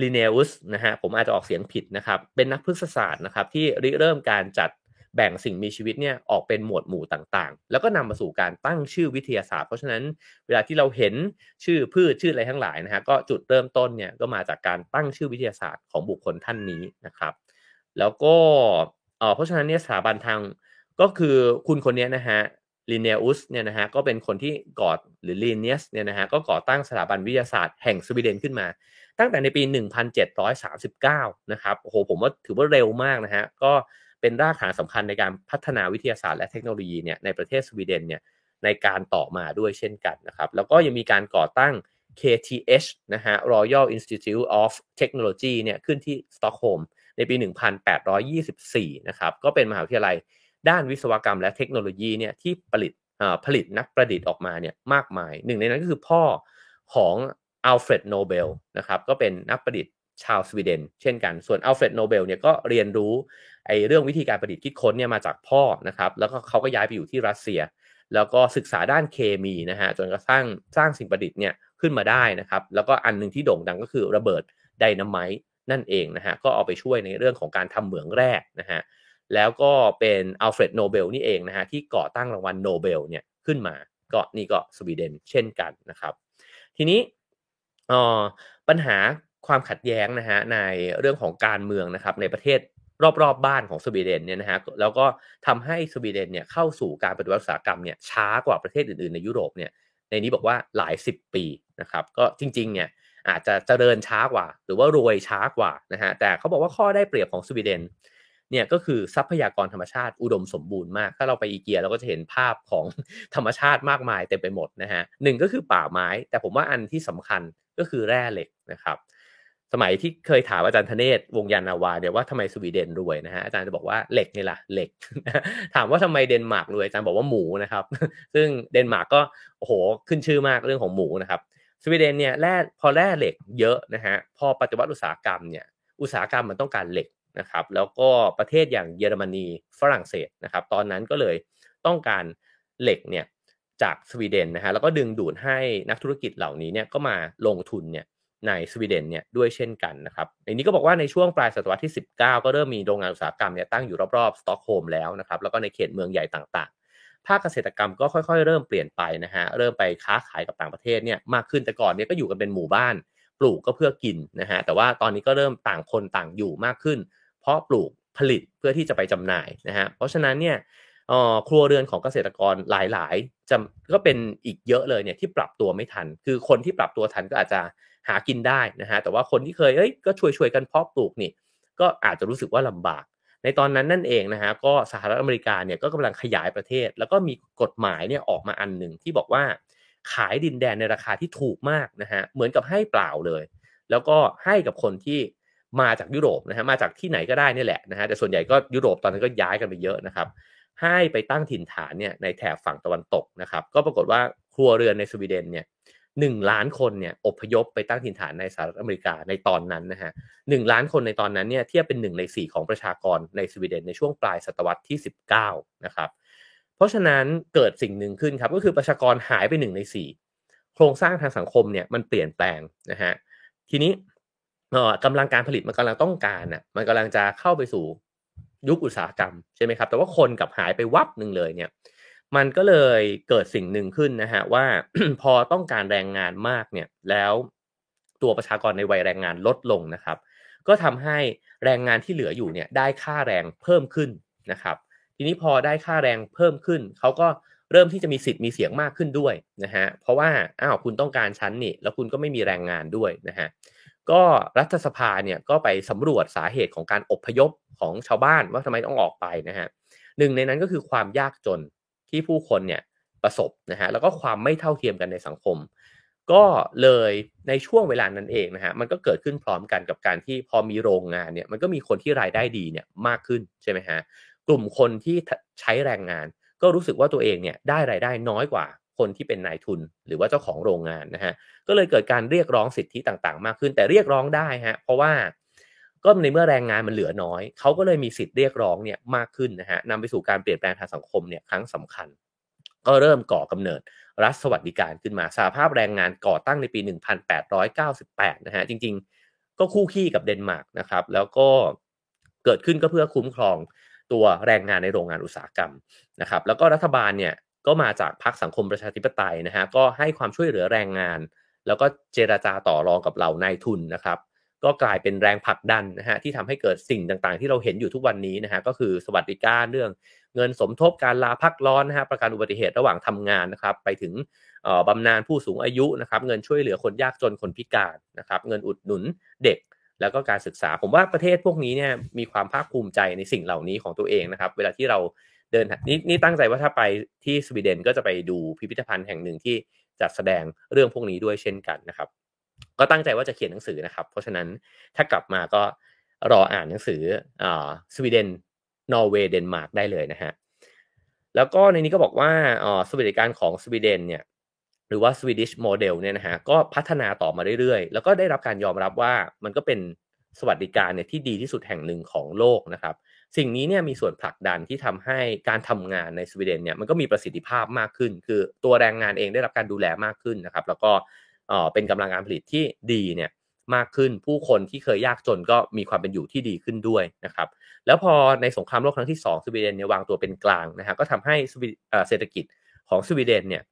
S1: ลิเนอุสนะฮะผมอาจจะออกเสียงผิดนะครับ เป็นนักพฤกษศาสตร์นะครับที่ริเริ่มการจัด แบ่งสิ่งมีชีวิตเนี่ยออกเป็นหมวดหมู่ต่างๆ แล้วก็นำมาสู่การตั้งชื่อวิทยาศาสตร์ เพราะฉะนั้นเวลาที่เราเห็นชื่อพืชชื่ออะไรทั้งหลายนะฮะก็จุดเริ่มต้นเนี่ยก็มาจากการตั้งชื่อวิทยาศาสตร์ของบุคคลท่านนี้นะครับ แล้วก็เพราะฉะนั้นเนี่ยสถาบันทางก็คือคุณคนนี้นะฮะลินเนอุสเนี่ยนะฮะก็เป็นคนที่ก่อหรือลีเนียสเนี่ยนะฮะก็ก่อตั้งสถาบันวิทยาศาสตร์แห่งสวีเดนขึ้นมา ตั้งแต่ในปี 1739 นะครับโอ้โหผมว่าถือว่าเร็วมากนะฮะก็ เป็นรากฐานสำคัญในการพัฒนาวิทยาศาสตร์และเทคโนโลยีเนี่ยในประเทศสวีเดนเนี่ยในการต่อมาด้วยเช่นกันนะครับ แล้วก็ยังมีการก่อตั้ง KTH นะฮะ Royal Institute of Technology เนี่ยขึ้นที่สต็อกโฮล์มในปี 1824 นะครับ ก็เป็นมหาวิทยาลัยด้านวิศวกรรมและเทคโนโลยีเนี่ยที่ผลิตผลิตนักประดิษฐ์ออกมาเนี่ยมากมาย หนึ่งในนั้นก็คือพ่อของอัลเฟรดโนเบลนะครับก็เป็นนักประดิษฐ์ ชาวสวีเดน เช่นกันส่วนอัลเฟรดโนเบลเนี่ยก็เรียนรู้ไอ้เรื่องวิธีการประดิษฐ์คิดค้นเนี่ยมาจากพ่อนะครับแล้วก็เขาก็ย้ายไปอยู่ที่รัสเซีย แล้วก็ศึกษาด้านเคมีนะฮะจนกระทั่งสร้างสิ่งประดิษฐ์เนี่ยขึ้นมาได้นะครับแล้วก็อันหนึ่งที่โด่งดังก็คือระเบิดไดนาไมต์นั่นเองนะฮะก็เอาไปช่วยในเรื่องของการทำเหมืองแร่นะฮะแล้วก็เป็นอัลเฟรดโนเบลนี่เองนะฮะที่ก่อตั้งรางวัลโนเบลเนี่ยขึ้นมาก็นี่ก็สวีเดนเช่นกันนะครับ ทีนี้ปัญหา ความขัดแย้งนะฮะในเรื่องของการเมืองนะครับในประเทศรอบๆบบ้านของสวีเดนเนี่ยนะฮะแล้วก็ทำให้สวีเดนเนี่ยเข้าสู่การปฏิวัติอุตสาหกรรมเนี่ยช้ากว่าประเทศอื่นๆในยุโรปเนี่ยในนี้บอกว่าหลายสิบปีนะครับก็จริงๆเนี่ยอาจจะเจริญช้ากว่า หรือว่ารวยช้ากว่านะฮะแต่เขาบอกว่าข้อได้เปรียบของสวีเดนเนี่ยก็คือทรัพยากรธรรมชาติอุดมสมบูรณ์มาก ถ้าเราไปอีเกียเราก็จะเห็นภาพของธรรมชาติมากมายเต็มไปหมดนะฮะหนึ่งก็คือป่าไม้ แต่ผมว่าอันที่สำคัญก็คือแร่เหล็กนะครับ สมัยที่เคยถามอาจารย์ธเนศวงยานาวาเนี่ยว่าทำไมสวีเดนรวยนะฮะอาจารย์จะบอกว่าเหล็กนี่แหละเหล็ก ถามว่าทำไมเดนมาร์กรวยอาจารย์บอกว่าหมูนะครับ ซึ่งเดนมาร์กก็โอ้โหขึ้นชื่อมากเรื่องของหมูนะครับ สวีเดนเนี่ยแร่พอแร่เหล็กเยอะนะฮะพอปฏิวัติอุตสาหกรรมเนี่ยอุตสาหกรรมมันต้องการเหล็กนะครับแล้วก็ประเทศอย่างเยอรมนีฝรั่งเศสนะครับตอนนั้นก็เลยต้องการเหล็กเนี่ยจากสวีเดนนะฮะแล้วก็ดึงดูดให้นักธุรกิจเหล่านี้เนี่ยก็มาลงทุนเนี่ย ในสวีเดนเนี่ยด้วยเช่นกันนะครับในนี้ก็บอกว่าในช่วงปลายศตวรรษที่ 19 ก็เริ่มมีโรงงานอุตสาหกรรมเนี่ยตั้งอยู่รอบๆสต็อกโฮล์มแล้วนะครับแล้วก็ในเขตเมืองใหญ่ต่างๆ ภาคเกษตรกรรมก็ค่อยๆ เริ่มเปลี่ยนไปนะฮะเริ่มไปค้าขายกับต่างประเทศเนี่ยมากขึ้นแต่ก่อนเนี่ยก็อยู่กันเป็นหมู่บ้าน ปลูกก็เพื่อกินนะฮะแต่ว่าตอนนี้ก็เริ่มต่างคนต่างอยู่มากขึ้น เพราะปลูกผลิตเพื่อที่จะไปจำหน่ายนะฮะเพราะฉะนั้นเนี่ยครัวเรือนของเกษตรกรหลายๆจะก็เป็นอีกเยอะเลยเนี่ยที่ปรับตัวไม่ทัน คือคนที่ปรับตัวทันก็อาจจะ หากินได้นะฮะแต่ว่าคนที่เคยเอ้ยก็ช่วยช่วยกันเพาะปลูกนี่ก็อาจจะรู้สึกว่าลำบาก ในตอนนั้นนั่นเองนะฮะก็สหรัฐอเมริกาเนี่ยก็กำลังขยายประเทศ แล้วก็มีกฎหมายเนี่ยออกมาอันหนึ่งที่บอกว่าขายดินแดนในราคาที่ถูกมากนะฮะเหมือนกับให้เปล่าเลย แล้วก็ให้กับคนที่มาจากยุโรปนะฮะมาจากที่ไหนก็ได้นี่แหละนะฮะแต่ส่วนใหญ่ก็ยุโรปตอนนั้นก็ย้ายกันไปเยอะนะครับ ให้ไปตั้งถิ่นฐานเนี่ยในแถบฝั่งตะวันตกนะครับ ก็ปรากฏว่าครัวเรือนในสวีเดนเนี่ย หนึ่งล้านคนเนี่ยอพยพไปตั้งถิ่นฐานในสหรัฐอเมริกาในตอนนั้นนะฮะหนึ่งล้านคนในตอนนั้นเนี่ยเทียบเป็นหนึ่งในสี่ของประชากรในสวีเดนในช่วงปลายศตวรรษที่ 19 นะครับ เพราะฉะนั้นเกิดสิ่งหนึ่งขึ้นครับก็คือประชากรหายไปหนึ่งในสี่โครงสร้างทางสังคมเนี่ยมันเปลี่ยนแปลงนะฮะทีนี้กำลังการผลิตมันกำลังต้องการน่ะมันกำลังจะเข้าไปสู่ยุคอุตสาหกรรมใช่ไหมครับแต่ว่าคนกับหายไปวับหนึ่งเลยเนี่ย มันก็เลยเกิดสิ่งหนึ่งขึ้นนะฮะว่าพอต้องการแรงงานมากเนี่ยแล้วตัวประชากรในวัยแรงงานลดลงนะครับ ก็ทำให้แรงงานที่เหลืออยู่เนี่ยได้ค่าแรงเพิ่มขึ้นนะครับ ทีนี้พอได้ค่าแรงเพิ่มขึ้นเขาก็เริ่มที่จะมีสิทธิ์มีเสียงมากขึ้นด้วยนะฮะเพราะว่าอ้าวคุณต้องการชั้นนี่แล้วคุณก็ไม่มีแรงงานด้วยนะฮะก็รัฐสภาเนี่ยก็ไปสำรวจสาเหตุของการอบพยพของชาวบ้านว่าทำไมต้องออกไปนะฮะหนึ่งในนั้นก็คือความยากจน ที่ผู้คนเนี่ยประสบนะฮะแล้วก็ความไม่เท่าเทียมกันในสังคม ก็เลยในช่วงเวลานั้นเองนะฮะมันก็เกิดขึ้นพร้อมกันกับการที่พอมีโรงงานเนี่ยมันก็มีคนที่รายได้ดีเนี่ยมากขึ้นใช่ไหมฮะกลุ่มคนที่ใช้แรงงาน ก็รู้สึกว่าตัวเองเนี่ยได้รายได้น้อยกว่าคนที่เป็นนายทุน หรือว่าเจ้าของโรงงานนะฮะก็เลยเกิดการเรียกร้องสิทธิต่างๆ มากขึ้น แต่เรียกร้องได้ฮะเพราะว่า ก็ในเมื่อแรงงานมันเหลือน้อย เขาก็เลยมีสิทธิ์เรียกร้องเนี่ยมากขึ้นนะฮะนำไปสู่การเปลี่ยนแปลงทางสังคมเนี่ยครั้งสำคัญ ก็เริ่มก่อกำเนิดรัฐสวัสดิการขึ้นมาสหภาพแรงงานก่อตั้งในปี 1898 นะฮะจริงๆ ก็คู่ขี้กับเดนมาร์กนะครับแล้วก็เกิดขึ้นก็เพื่อคุ้มครองตัวแรงงานในโรงงานอุตสาหกรรมนะครับแล้วก็รัฐบาลเนี่ยก็มาจากพรรคสังคมประชาธิปไตยนะฮะก็ให้ความช่วยเหลือแรงงาน แล้วก็เจราจาต่อรองกับเหล่านายทุนนะครับ ก็กลายเป็นแรงผลักดันนะฮะที่ทำให้เกิดสิ่งต่างๆ ที่เราเห็นอยู่ทุกวันนี้นะฮะก็คือสวัสดิการเรื่องเงินสมทบการลาพักร้อนนะฮะประกันอุบัติเหตุระหว่างทำงานนะครับ ไปถึงบำนาญผู้สูงอายุนะครับ เงินช่วยเหลือคนยากจนคนพิการนะครับ เงินอุดหนุนเด็กแล้วก็การศึกษาผมว่าประเทศพวกนี้เนี่ยมีความภาคภูมิใจในสิ่งเหล่านี้ของตัวเองนะครับ เวลาที่เราเดินนี่นี่ตั้งใจว่าถ้าไปที่สวีเดนก็จะไปดูพิพิธภัณฑ์แห่งหนึ่งที่จัดแสดงเรื่องพวกนี้ด้วยเช่นกันนะครับ ก็ตั้งใจว่าจะเขียนหนังสือนะครับ เพราะฉะนั้นถ้ากลับมาก็รออ่านหนังสืออสวีเดนนอร์เวย์เดนมาร์กได้เลยนะฮะแล้วก็ในนี้ก็บอกว่าสวัสดิการของสวีเดนเนี่ยหรือว่า Swedish Model เนี่ยนะฮะก็พัฒนาต่อมาเรื่อยๆ แล้วก็ได้รับการยอมรับว่ามันก็เป็นสวัสดิการเนี่ยที่ดีที่สุดแห่งหนึ่งของโลกนะครับ สิ่งนี้เนี่ยมีส่วนผลักดันที่ทำให้การทำงานในสวีเดนเนี่ยมันก็มีประสิทธิภาพมากขึ้น คือตัวแรงงานเองได้รับการดูแลมากขึ้นนะครับ แล้วก็ เป็นกำลังการผลิตที่ดีเนี่ยมากขึ้นผู้คนที่เคยยากจนก็มีความเป็นอยู่ที่ดีขึ้นด้วยนะครับแล้วพอในสงครามโลกครั้งที่ 2 สวีเดนเนี่ยวางตัวเป็นกลางนะฮะก็ทำให้เศรษฐกิจของสวีเดนเนี่ย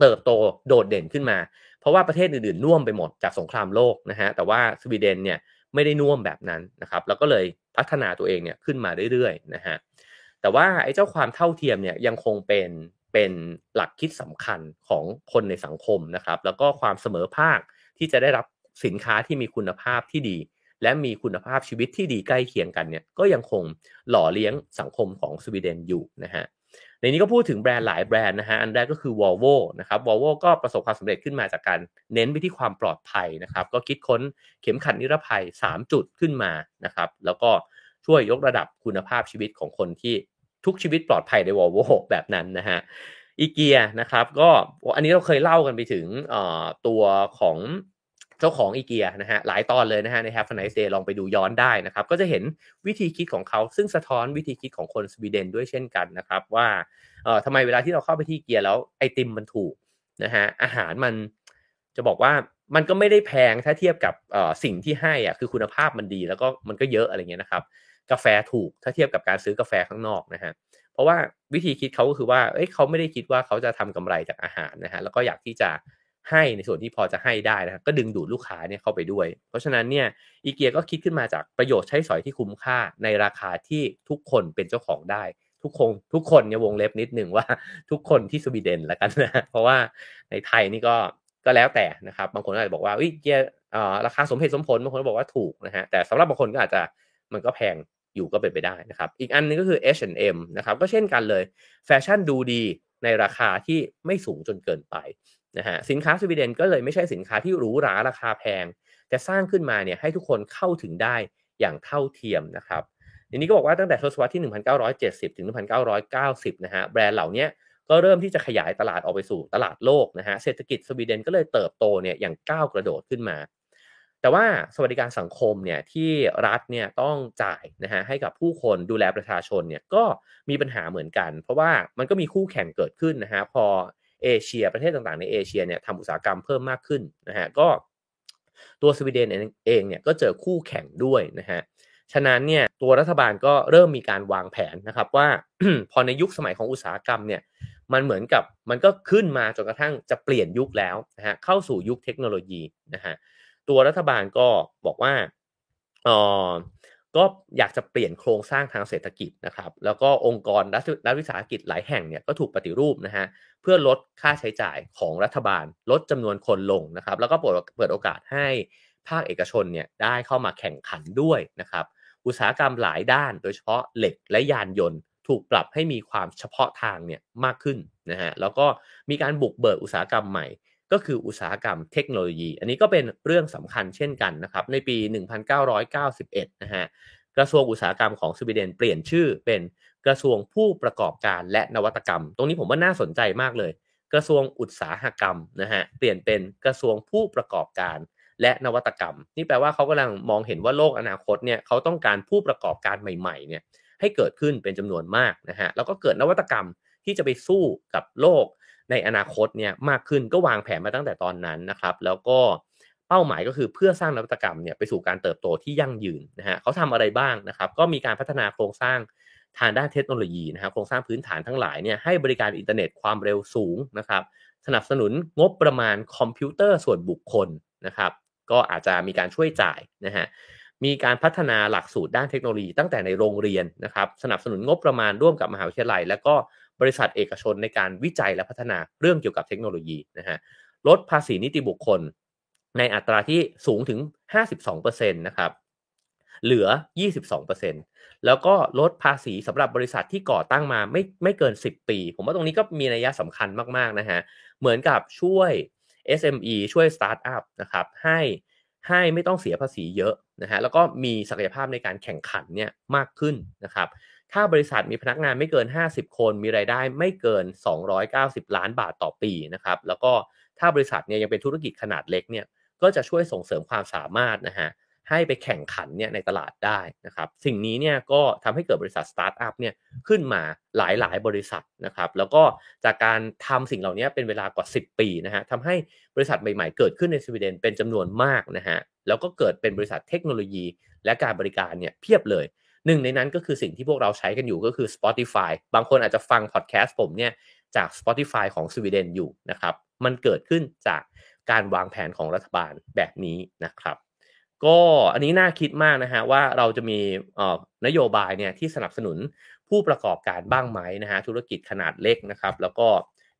S1: เติบโตโดดเด่นขึ้นมา เพราะว่าประเทศอื่นๆน่วมไปหมดจากสงครามโลกนะฮะแต่ว่าสวีเดนเนี่ยไม่ได้น่วมแบบนั้นนะครับแล้วก็เลยพัฒนาตัวเองเนี่ยขึ้นมาเรื่อยๆนะฮะแต่ว่าไอ้เจ้าความเท่าเทียมเนี่ยยังคงเป็น เป็นหลักคิดสำคัญของคนในสังคมนะครับ แล้วก็ความเสมอภาคที่จะได้รับสินค้าที่มีคุณภาพที่ดี และมีคุณภาพชีวิตที่ดีใกล้เคียงกันเนี่ยก็ยังคงหล่อเลี้ยงสังคมของสวีเดนอยู่นะฮะในนี้ก็พูดถึงแบรนด์หลายแบรนด์นะฮะอันแรกก็คือ Volvo นะครับ Volvo ก็ประสบความสำเร็จขึ้นมาจากการเน้นไปที่ความปลอดภัยนะครับ ก็คิดค้นเข็มขัดนิรภัย 3 จุดขึ้นมานะครับ แล้วก็ช่วยยกระดับคุณภาพชีวิตของคนที่ ทุกชีวิตปลอดภัยใน Volvo แบบนั้นนะฮะอีเกียนะครับก็อันนี้เราเคยเล่ากันไปถึงตัวของเจ้าของอีเกียนะฮะหลายตอนเลยนะฮะใน Have a nice day ลองไปดูย้อนได้นะครับ ก็จะเห็นวิธีคิดของเขาซึ่งสะท้อนวิธีคิดของคนสวีเดนด้วยเช่นกันนะครับว่าเอ่อทำไมเวลาที่เราเข้าไปที่เกียร์แล้วไอติมมันถูกนะฮะอาหารมันจะบอกว่ามันก็ไม่ได้แพงถ้าเทียบกับสิ่งที่ให้อะคือคุณภาพมันดีแล้วก็มันก็เยอะอะไรเงี้ยนะครับ กาแฟถูกถ้าเทียบกับการซื้อกาแฟข้างนอกนะฮะเพราะว่าวิธีคิดเขาก็คือว่าเอ้ยเขาไม่ได้คิดว่าเขาจะทำกำไรจากอาหารนะฮะแล้วก็อยากที่จะให้ในส่วนที่พอจะให้ได้นะก็ดึงดูดลูกค้าเนี่ยเข้าไปด้วย เพราะฉะนั้นเนี่ยอีเกียก็คิดขึ้นมาจากประโยชน์ใช้สอยที่คุ้มค่าในราคาที่ทุกคนเป็นเจ้าของได้ ทุกคนทุกคนเนี่ยวงเล็บนิดหนึ่งว่าทุกคนที่สวีเดนละกันนะเพราะว่าในไทยนี่ก็ก็แล้วแต่นะครับบางคนอาจจะบอกว่าเกียราคาสมเหตุสมผลบางคนบอกว่าถูกนะฮะแต่สำหรับบางคนก็อาจจะ มันก็แพงอยู่ก็เป็นไปได้นะครับ อีกอันนึงก็คือ H&M นะครับ ก็เช่นกันเลย แฟชั่นดูดีในราคาที่ไม่สูงจนเกินไปนะฮะ สินค้าสวีเดนก็เลยไม่ใช่สินค้าที่หรูหราราคาแพง แต่สร้างขึ้นมาเนี่ยให้ทุกคนเข้าถึงได้อย่างเท่าเทียมนะครับทีนี้ก็บอกว่าตั้งแต่ทศวรรษที่ 1970 ถึง 1990 นะฮะ แบรนด์เหล่านี้ก็เริ่มที่จะขยายตลาดออกไปสู่ตลาดโลกนะฮะ เศรษฐกิจสวีเดนก็เลยเติบโตเนี่ยอย่างก้าวกระโดดขึ้นมา แต่ว่าสวัสดิการสังคมเนี่ยที่รัฐเนี่ยต้องจ่ายนะฮะให้กับผู้คนดูแลประชาชนเนี่ยก็มีปัญหาเหมือนกัน เพราะว่ามันก็มีคู่แข่งเกิดขึ้นนะฮะพอเอเชีย ประเทศต่างๆในเอเชียเนี่ยทำอุตสาหกรรมเพิ่มมากขึ้นนะฮะก็ตัวสวีเดนเองเนี่ยก็เจอคู่แข่งด้วยนะฮะฉะนั้นเนี่ยตัวรัฐบาลก็เริ่มมีการวางแผนนะครับว่าพอในยุคสมัยของอุตสาหกรรมเนี่ยมันเหมือนกับมันก็ขึ้นมาจนกระทั่งจะเปลี่ยนยุคแล้วนะฮะเข้าสู่ยุคเทคโนโลยีนะฮะ ตัวรัฐบาลก็บอกว่าเออก็อยากจะเปลี่ยนโครงสร้างทางเศรษฐกิจนะครับ แล้วก็องค์กรรัฐวิสาหกิจหลายแห่งเนี่ยก็ถูกปฏิรูปนะฮะเพื่อลดค่าใช้จ่ายของรัฐบาล ลดจำนวนคนลงนะครับ แล้วก็เปิดเปิดโอกาสให้ภาคเอกชนเนี่ยได้เข้ามาแข่งขันด้วยนะครับ อุตสาหกรรมหลายด้าน โดยเฉพาะเหล็กและยานยนต์ ถูกปรับให้มีความเฉพาะทางเนี่ยมากขึ้นนะฮะแล้วก็มีการบุกเบิกอุตสาหกรรมใหม่ ก็คืออุตสาหกรรมเทคโนโลยี อันนี้ก็เป็นเรื่องสำคัญเช่นกันนะครับในปี 1991 นะฮะกระทรวงอุตสาหกรรมของสวีเดนเปลี่ยนชื่อเป็นกระทรวงผู้ประกอบการและนวัตกรรม ตรงนี้ผมว่าน่าสนใจมากเลย กระทรวงอุตสาหกรรมนะฮะเปลี่ยนเป็นกระทรวงผู้ประกอบการและนวัตกรรม นี่แปลว่าเขากำลังมองเห็นว่าโลกอนาคตเนี่ยเขาต้องการผู้ประกอบการใหม่ๆเนี่ยให้เกิดขึ้นเป็นจำนวนมากนะฮะแล้วก็เกิดนวัตกรรมที่จะไปสู้กับโลก ในอนาคตเนี่ยมากขึ้นก็วางแผนมาตั้งแต่ตอนนั้นนะครับ แล้วก็เป้าหมายก็คือเพื่อสร้างนวัตกรรมเนี่ยไปสู่การเติบโตที่ยั่งยืนนะฮะเขาทำอะไรบ้างนะครับ ก็มีการพัฒนาโครงสร้างทางด้านเทคโนโลยีนะครับโครงสร้างพื้นฐานทั้งหลายเนี่ยให้บริการอินเทอร์เน็ตความเร็วสูงนะครับสนับสนุนงบประมาณคอมพิวเตอร์ส่วนบุคคลนะครับก็อาจจะมีการช่วยจ่ายนะฮะมีการพัฒนาหลักสูตรด้านเทคโนโลยีตั้งแต่ในโรงเรียนนะครับสนับสนุนงบประมาณร่วมกับมหาวิทยาลัย และก็ บริษัทเอกชนในการวิจัยและพัฒนาเรื่องเกี่ยวกับเทคโนโลยีนะฮะลดภาษีนิติบุคคล ในอัตราที่สูงถึง 52%นะครับเหลือ 22%แล้วก็ลดภาษีสำหรับบริษัทที่ก่อตั้งมาไม่ไม่เกิน 10 ปี ผมว่าตรงนี้ก็มีนัยสำคัญมาก ๆ นะฮะ เหมือนกับช่วย SME ช่วยสตาร์ทอัพนะครับ ให้ให้ไม่ต้องเสียภาษีเยอะนะฮะ แล้วก็มีศักยภาพในการแข่งขันเนี่ยมากขึ้นนะครับ ถ้าบริษัทมีพนักงานไม่เกิน 50 คนมีรายได้ไม่เกิน 290 ล้านบาทต่อปีนะครับแล้วก็ถ้าบริษัทเนี่ยยังเป็นธุรกิจขนาดเล็กเนี่ยก็จะช่วยส่งเสริมความสามารถนะฮะให้ไปแข่งขันเนี่ยในตลาดได้นะครับสิ่งนี้เนี่ยก็ทำให้เกิดบริษัทสตาร์ทอัพเนี่ยขึ้นมาหลายหลายบริษัทนะครับแล้วก็จากการทำสิ่งเหล่านี้เป็นเวลากว่า 10 ปีนะฮะทำให้บริษัทใหม่ๆ เกิดขึ้นในสวีเดนเป็นจำนวนมากนะฮะแล้วก็เกิดเป็นบริษัทเทคโนโลยี และการบริการเนี่ยเพียบเลย หนึ่งในนั้นก็คือสิ่งที่พวกเราใช้กันอยู่ก็คือ Spotify บางคนอาจจะฟังพอดแคสต์ผมเนี่ยจาก Spotify ของสวีเดนอยู่นะครับ มันเกิดขึ้นจากการวางแผนของรัฐบาลแบบนี้นะครับ ก็อันนี้น่าคิดมากนะฮะว่าเราจะมีนโยบายเนี่ยที่สนับสนุนผู้ประกอบการบ้างไหมนะฮะธุรกิจขนาดเล็กนะครับ แล้วก็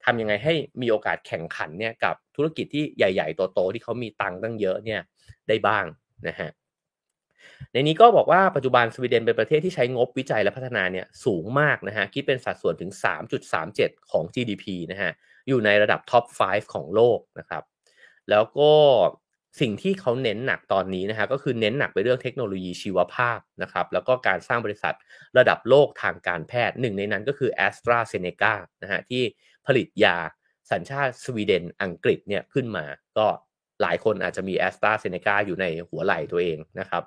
S1: ทำยังไงให้มีโอกาสแข่งขันเนี่ยกับธุรกิจที่ใหญ่ ๆ โตๆที่เขามีตังค์ตั้งเยอะเนี่ยได้บ้างนะฮะ ในนี้ก็บอกว่าปัจจุบันสวีเดนเป็นประเทศที่ใช้งบวิจัยและพัฒนาเนี่ยสูงมากนะฮะคิดเป็นสัดส่วนถึง 3.37 ของ GDP นะฮะอยู่ในระดับท็อป 5 ของโลกนะครับแล้วก็สิ่งที่เขาเน้นหนักตอนนี้นะฮะก็คือเน้นหนักไปเรื่องเทคโนโลยีชีวภาพนะครับแล้วก็การสร้างบริษัทระดับโลกทางการแพทย์หนึ่งในนั้นก็คือ a s t r a z เซ e c a นะฮะที่ผลิตยาสัญชาติสวีเดนอังกฤษเนี่ยขึ้นมาก็ หลายคนอาจจะมี a s t r a z เซ e c a อยู่ในหัวไหล่ตัวเองนะครับ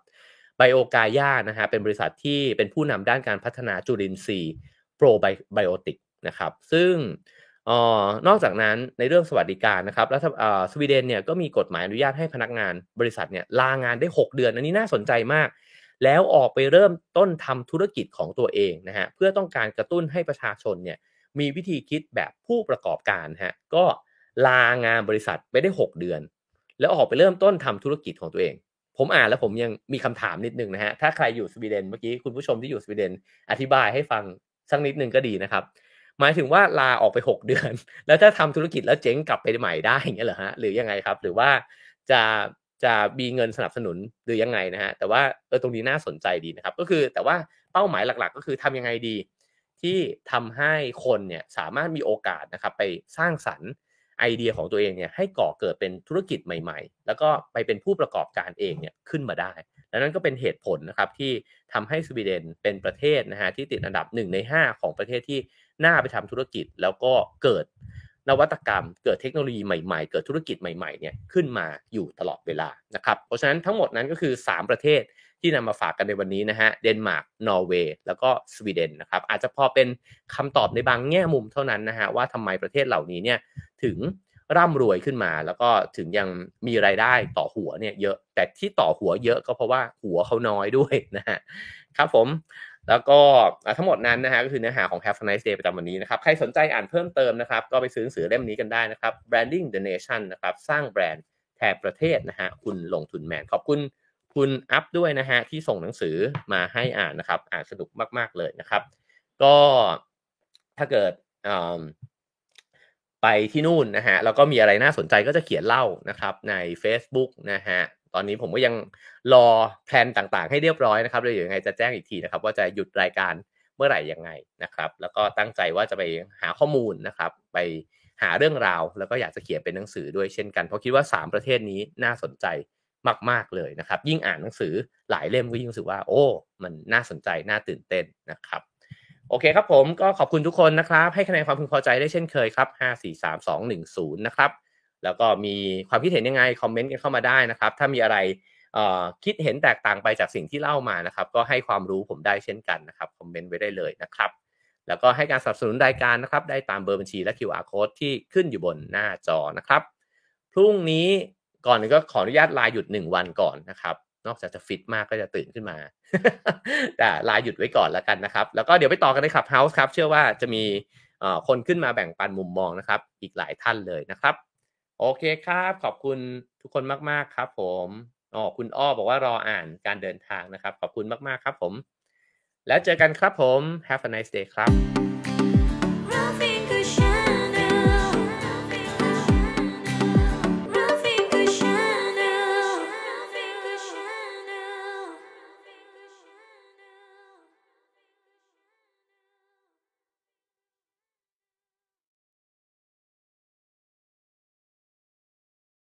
S1: ไบโอกายานะฮะเป็นบริษัทที่เป็นผู้นำด้านการพัฒนาจุลินทรีย์โปรไบโอติกนะครับซึ่งอนอกจากนั้นในเรื่องสวัสดิการนะครับแล้วสวีเดนเนี่ยก็มีกฎหมายอนุญาตให้พนักงานบริษัทเนี่ยลางานได้ 6 เดือน อันนี้น่าสนใจมาก แล้วออกไปเริ่มต้นทำธุรกิจของตัวเองนะฮะเพื่อต้องการกระตุ้นให้ประชาชนเนี่ยมีวิธีคิดแบบผู้ประกอบการฮะก็ลางานบริษัทไปได้ 6 เดือน แล้วออกไปเริ่มต้นทำธุรกิจของตัวเอง ผมอ่านแล้วผมยังมีคำถามนิดนึงนะฮะถ้าใครอยู่สวีเดนเมื่อกี้คุณผู้ชมที่อยู่สวีเดนอธิบายให้ฟังสักนิดนึงก็ดีนะครับ หมายถึงว่าลาออกไป 6 เดือน แล้วถ้าทำธุรกิจแล้วเจ๊งกลับไปใหม่ได้อย่างเงี้ยเหรอฮะหรือยังไงครับ หรือว่าจะจะมีเงินสนับสนุนหรือยังไงนะฮะแต่ว่าเออตรงนี้น่าสนใจดีนะครับ ก็คือแต่ว่าเป้าหมายหลัก ๆ ก็คือทำยังไงดี ที่ทำให้คนเนี่ยสามารถมีโอกาสนะครับไปสร้างสรรค์ ไอเดียของตัวเองเนี่ยให้ก่อเกิดเป็นธุรกิจใหม่ ๆ แล้วก็ไปเป็นผู้ประกอบการเองเนี่ยขึ้นมาได้และนั่นก็เป็นเหตุผลนะครับที่ทำให้สวีเดนเป็นประเทศนะฮะที่ติดอันดับ 1 ใน 5 ของประเทศที่น่าไปทำธุรกิจ แล้วก็เกิดนวัตกรรม เกิดเทคโนโลยีใหม่ๆ เกิดธุรกิจใหม่ๆเนี่ยขึ้นมาอยู่ตลอดเวลานะครับเพราะฉะนั้นทั้งหมดนั้นก็คือ 3 ประเทศ ที่นำมาฝากกันในวันนี้นะฮะเดนมาร์กนอร์เวย์แล้วก็สวีเดนนะครับอาจจะพอเป็นคำตอบในบางแง่มุมเท่านั้นนะฮะว่าทำไมประเทศเหล่านี้เนี่ยถึงร่ำรวยขึ้นมาแล้วก็ถึงยังมีรายได้ต่อหัวเนี่ยเยอะแต่ที่ต่อหัวเยอะก็เพราะว่าหัวเขาน้อยด้วยนะฮะครับผมแล้วก็ทั้งหมดนั้นนะฮะก็คือเนื้อหาของ Have a nice day ประจำวันนี้นะครับ ใครสนใจอ่านเพิ่มเติมนะครับ ก็ไปซื้อหนังสือเล่มนี้กันได้นะครับ branding the nation นะครับ สร้างแบรนด์แทนประเทศนะฮะคุณลงทุนแมนขอบคุณ คุณอัพด้วยนะฮะที่ส่งหนังสือมาให้อ่านนะครับ อ่านสนุกมาก ๆ เลยนะครับ ก็ถ้าเกิดไปที่นู่นนะฮะแล้วก็มีอะไรน่าสนใจก็จะเขียนเล่านะครับใน Facebook นะฮะตอนนี้ผมก็ยังรอแพลนต่างๆ ให้เรียบร้อยนะครับเลยยังไงจะแจ้งอีกทีนะครับ ว่าจะหยุดรายการเมื่อไหร่ยังไงนะครับ แล้วก็ตั้งใจว่าจะไปหาข้อมูลนะครับ ไปหาเรื่องราว แล้วก็อยากจะเขียนเป็นหนังสือด้วยเช่นกัน เพราะคิดว่า 3 ประเทศนี้น่าสนใจ มาก ๆเลยนะครับ ยิ่งอ่านหนังสือหลายเล่มก็ยิ่งรู้สึกว่า โอ้ มันน่าสนใจน่าตื่นเต้นนะครับ โอเคครับผมก็ขอบคุณทุกคนนะครับ ให้คะแนนความพึงพอใจได้เช่นเคยครับ 5 4 3 2 1 0 นะครับ แล้วก็มีความคิดเห็นยังไง คอมเมนต์กันเข้ามาได้นะครับ ถ้ามีอะไรคิดเห็นแตกต่างไปจากสิ่งที่เล่ามานะครับ ก็ให้ความรู้ผมได้เช่นกันนะครับคอมเมนต์ไว้ได้เลยนะครับ แล้วก็ให้การสนับสนุนรายการนะครับ ได้ตามเบอร์บัญชีและ QR code ที่ขึ้นอยู่บนหน้าจอนะครับพรุ่งนี้ ก่อนก็ขออนุญาตลาหยุด1วันก่อนนะครับนอกจากจะฟิตมากก็จะตื่นขึ้นมา แต่ลาหยุดไว้ก่อนแล้วกันนะครับ แล้วก็เดี๋ยวไปต่อกันใน Clubhouse ครับ เชื่อว่าจะมีคนขึ้นมาแบ่งปันมุมมองนะครับ อีกหลายท่านเลยนะครับ โอเคครับ ขอบคุณทุกคนมาก ๆ ครับ ผมอ๋อคุณอ้อบอกว่ารออ่านการเดินทางนะครับ ขอบคุณมาก ๆ ครับผม แล้วเจอกันครับผม Have a nice day ครับ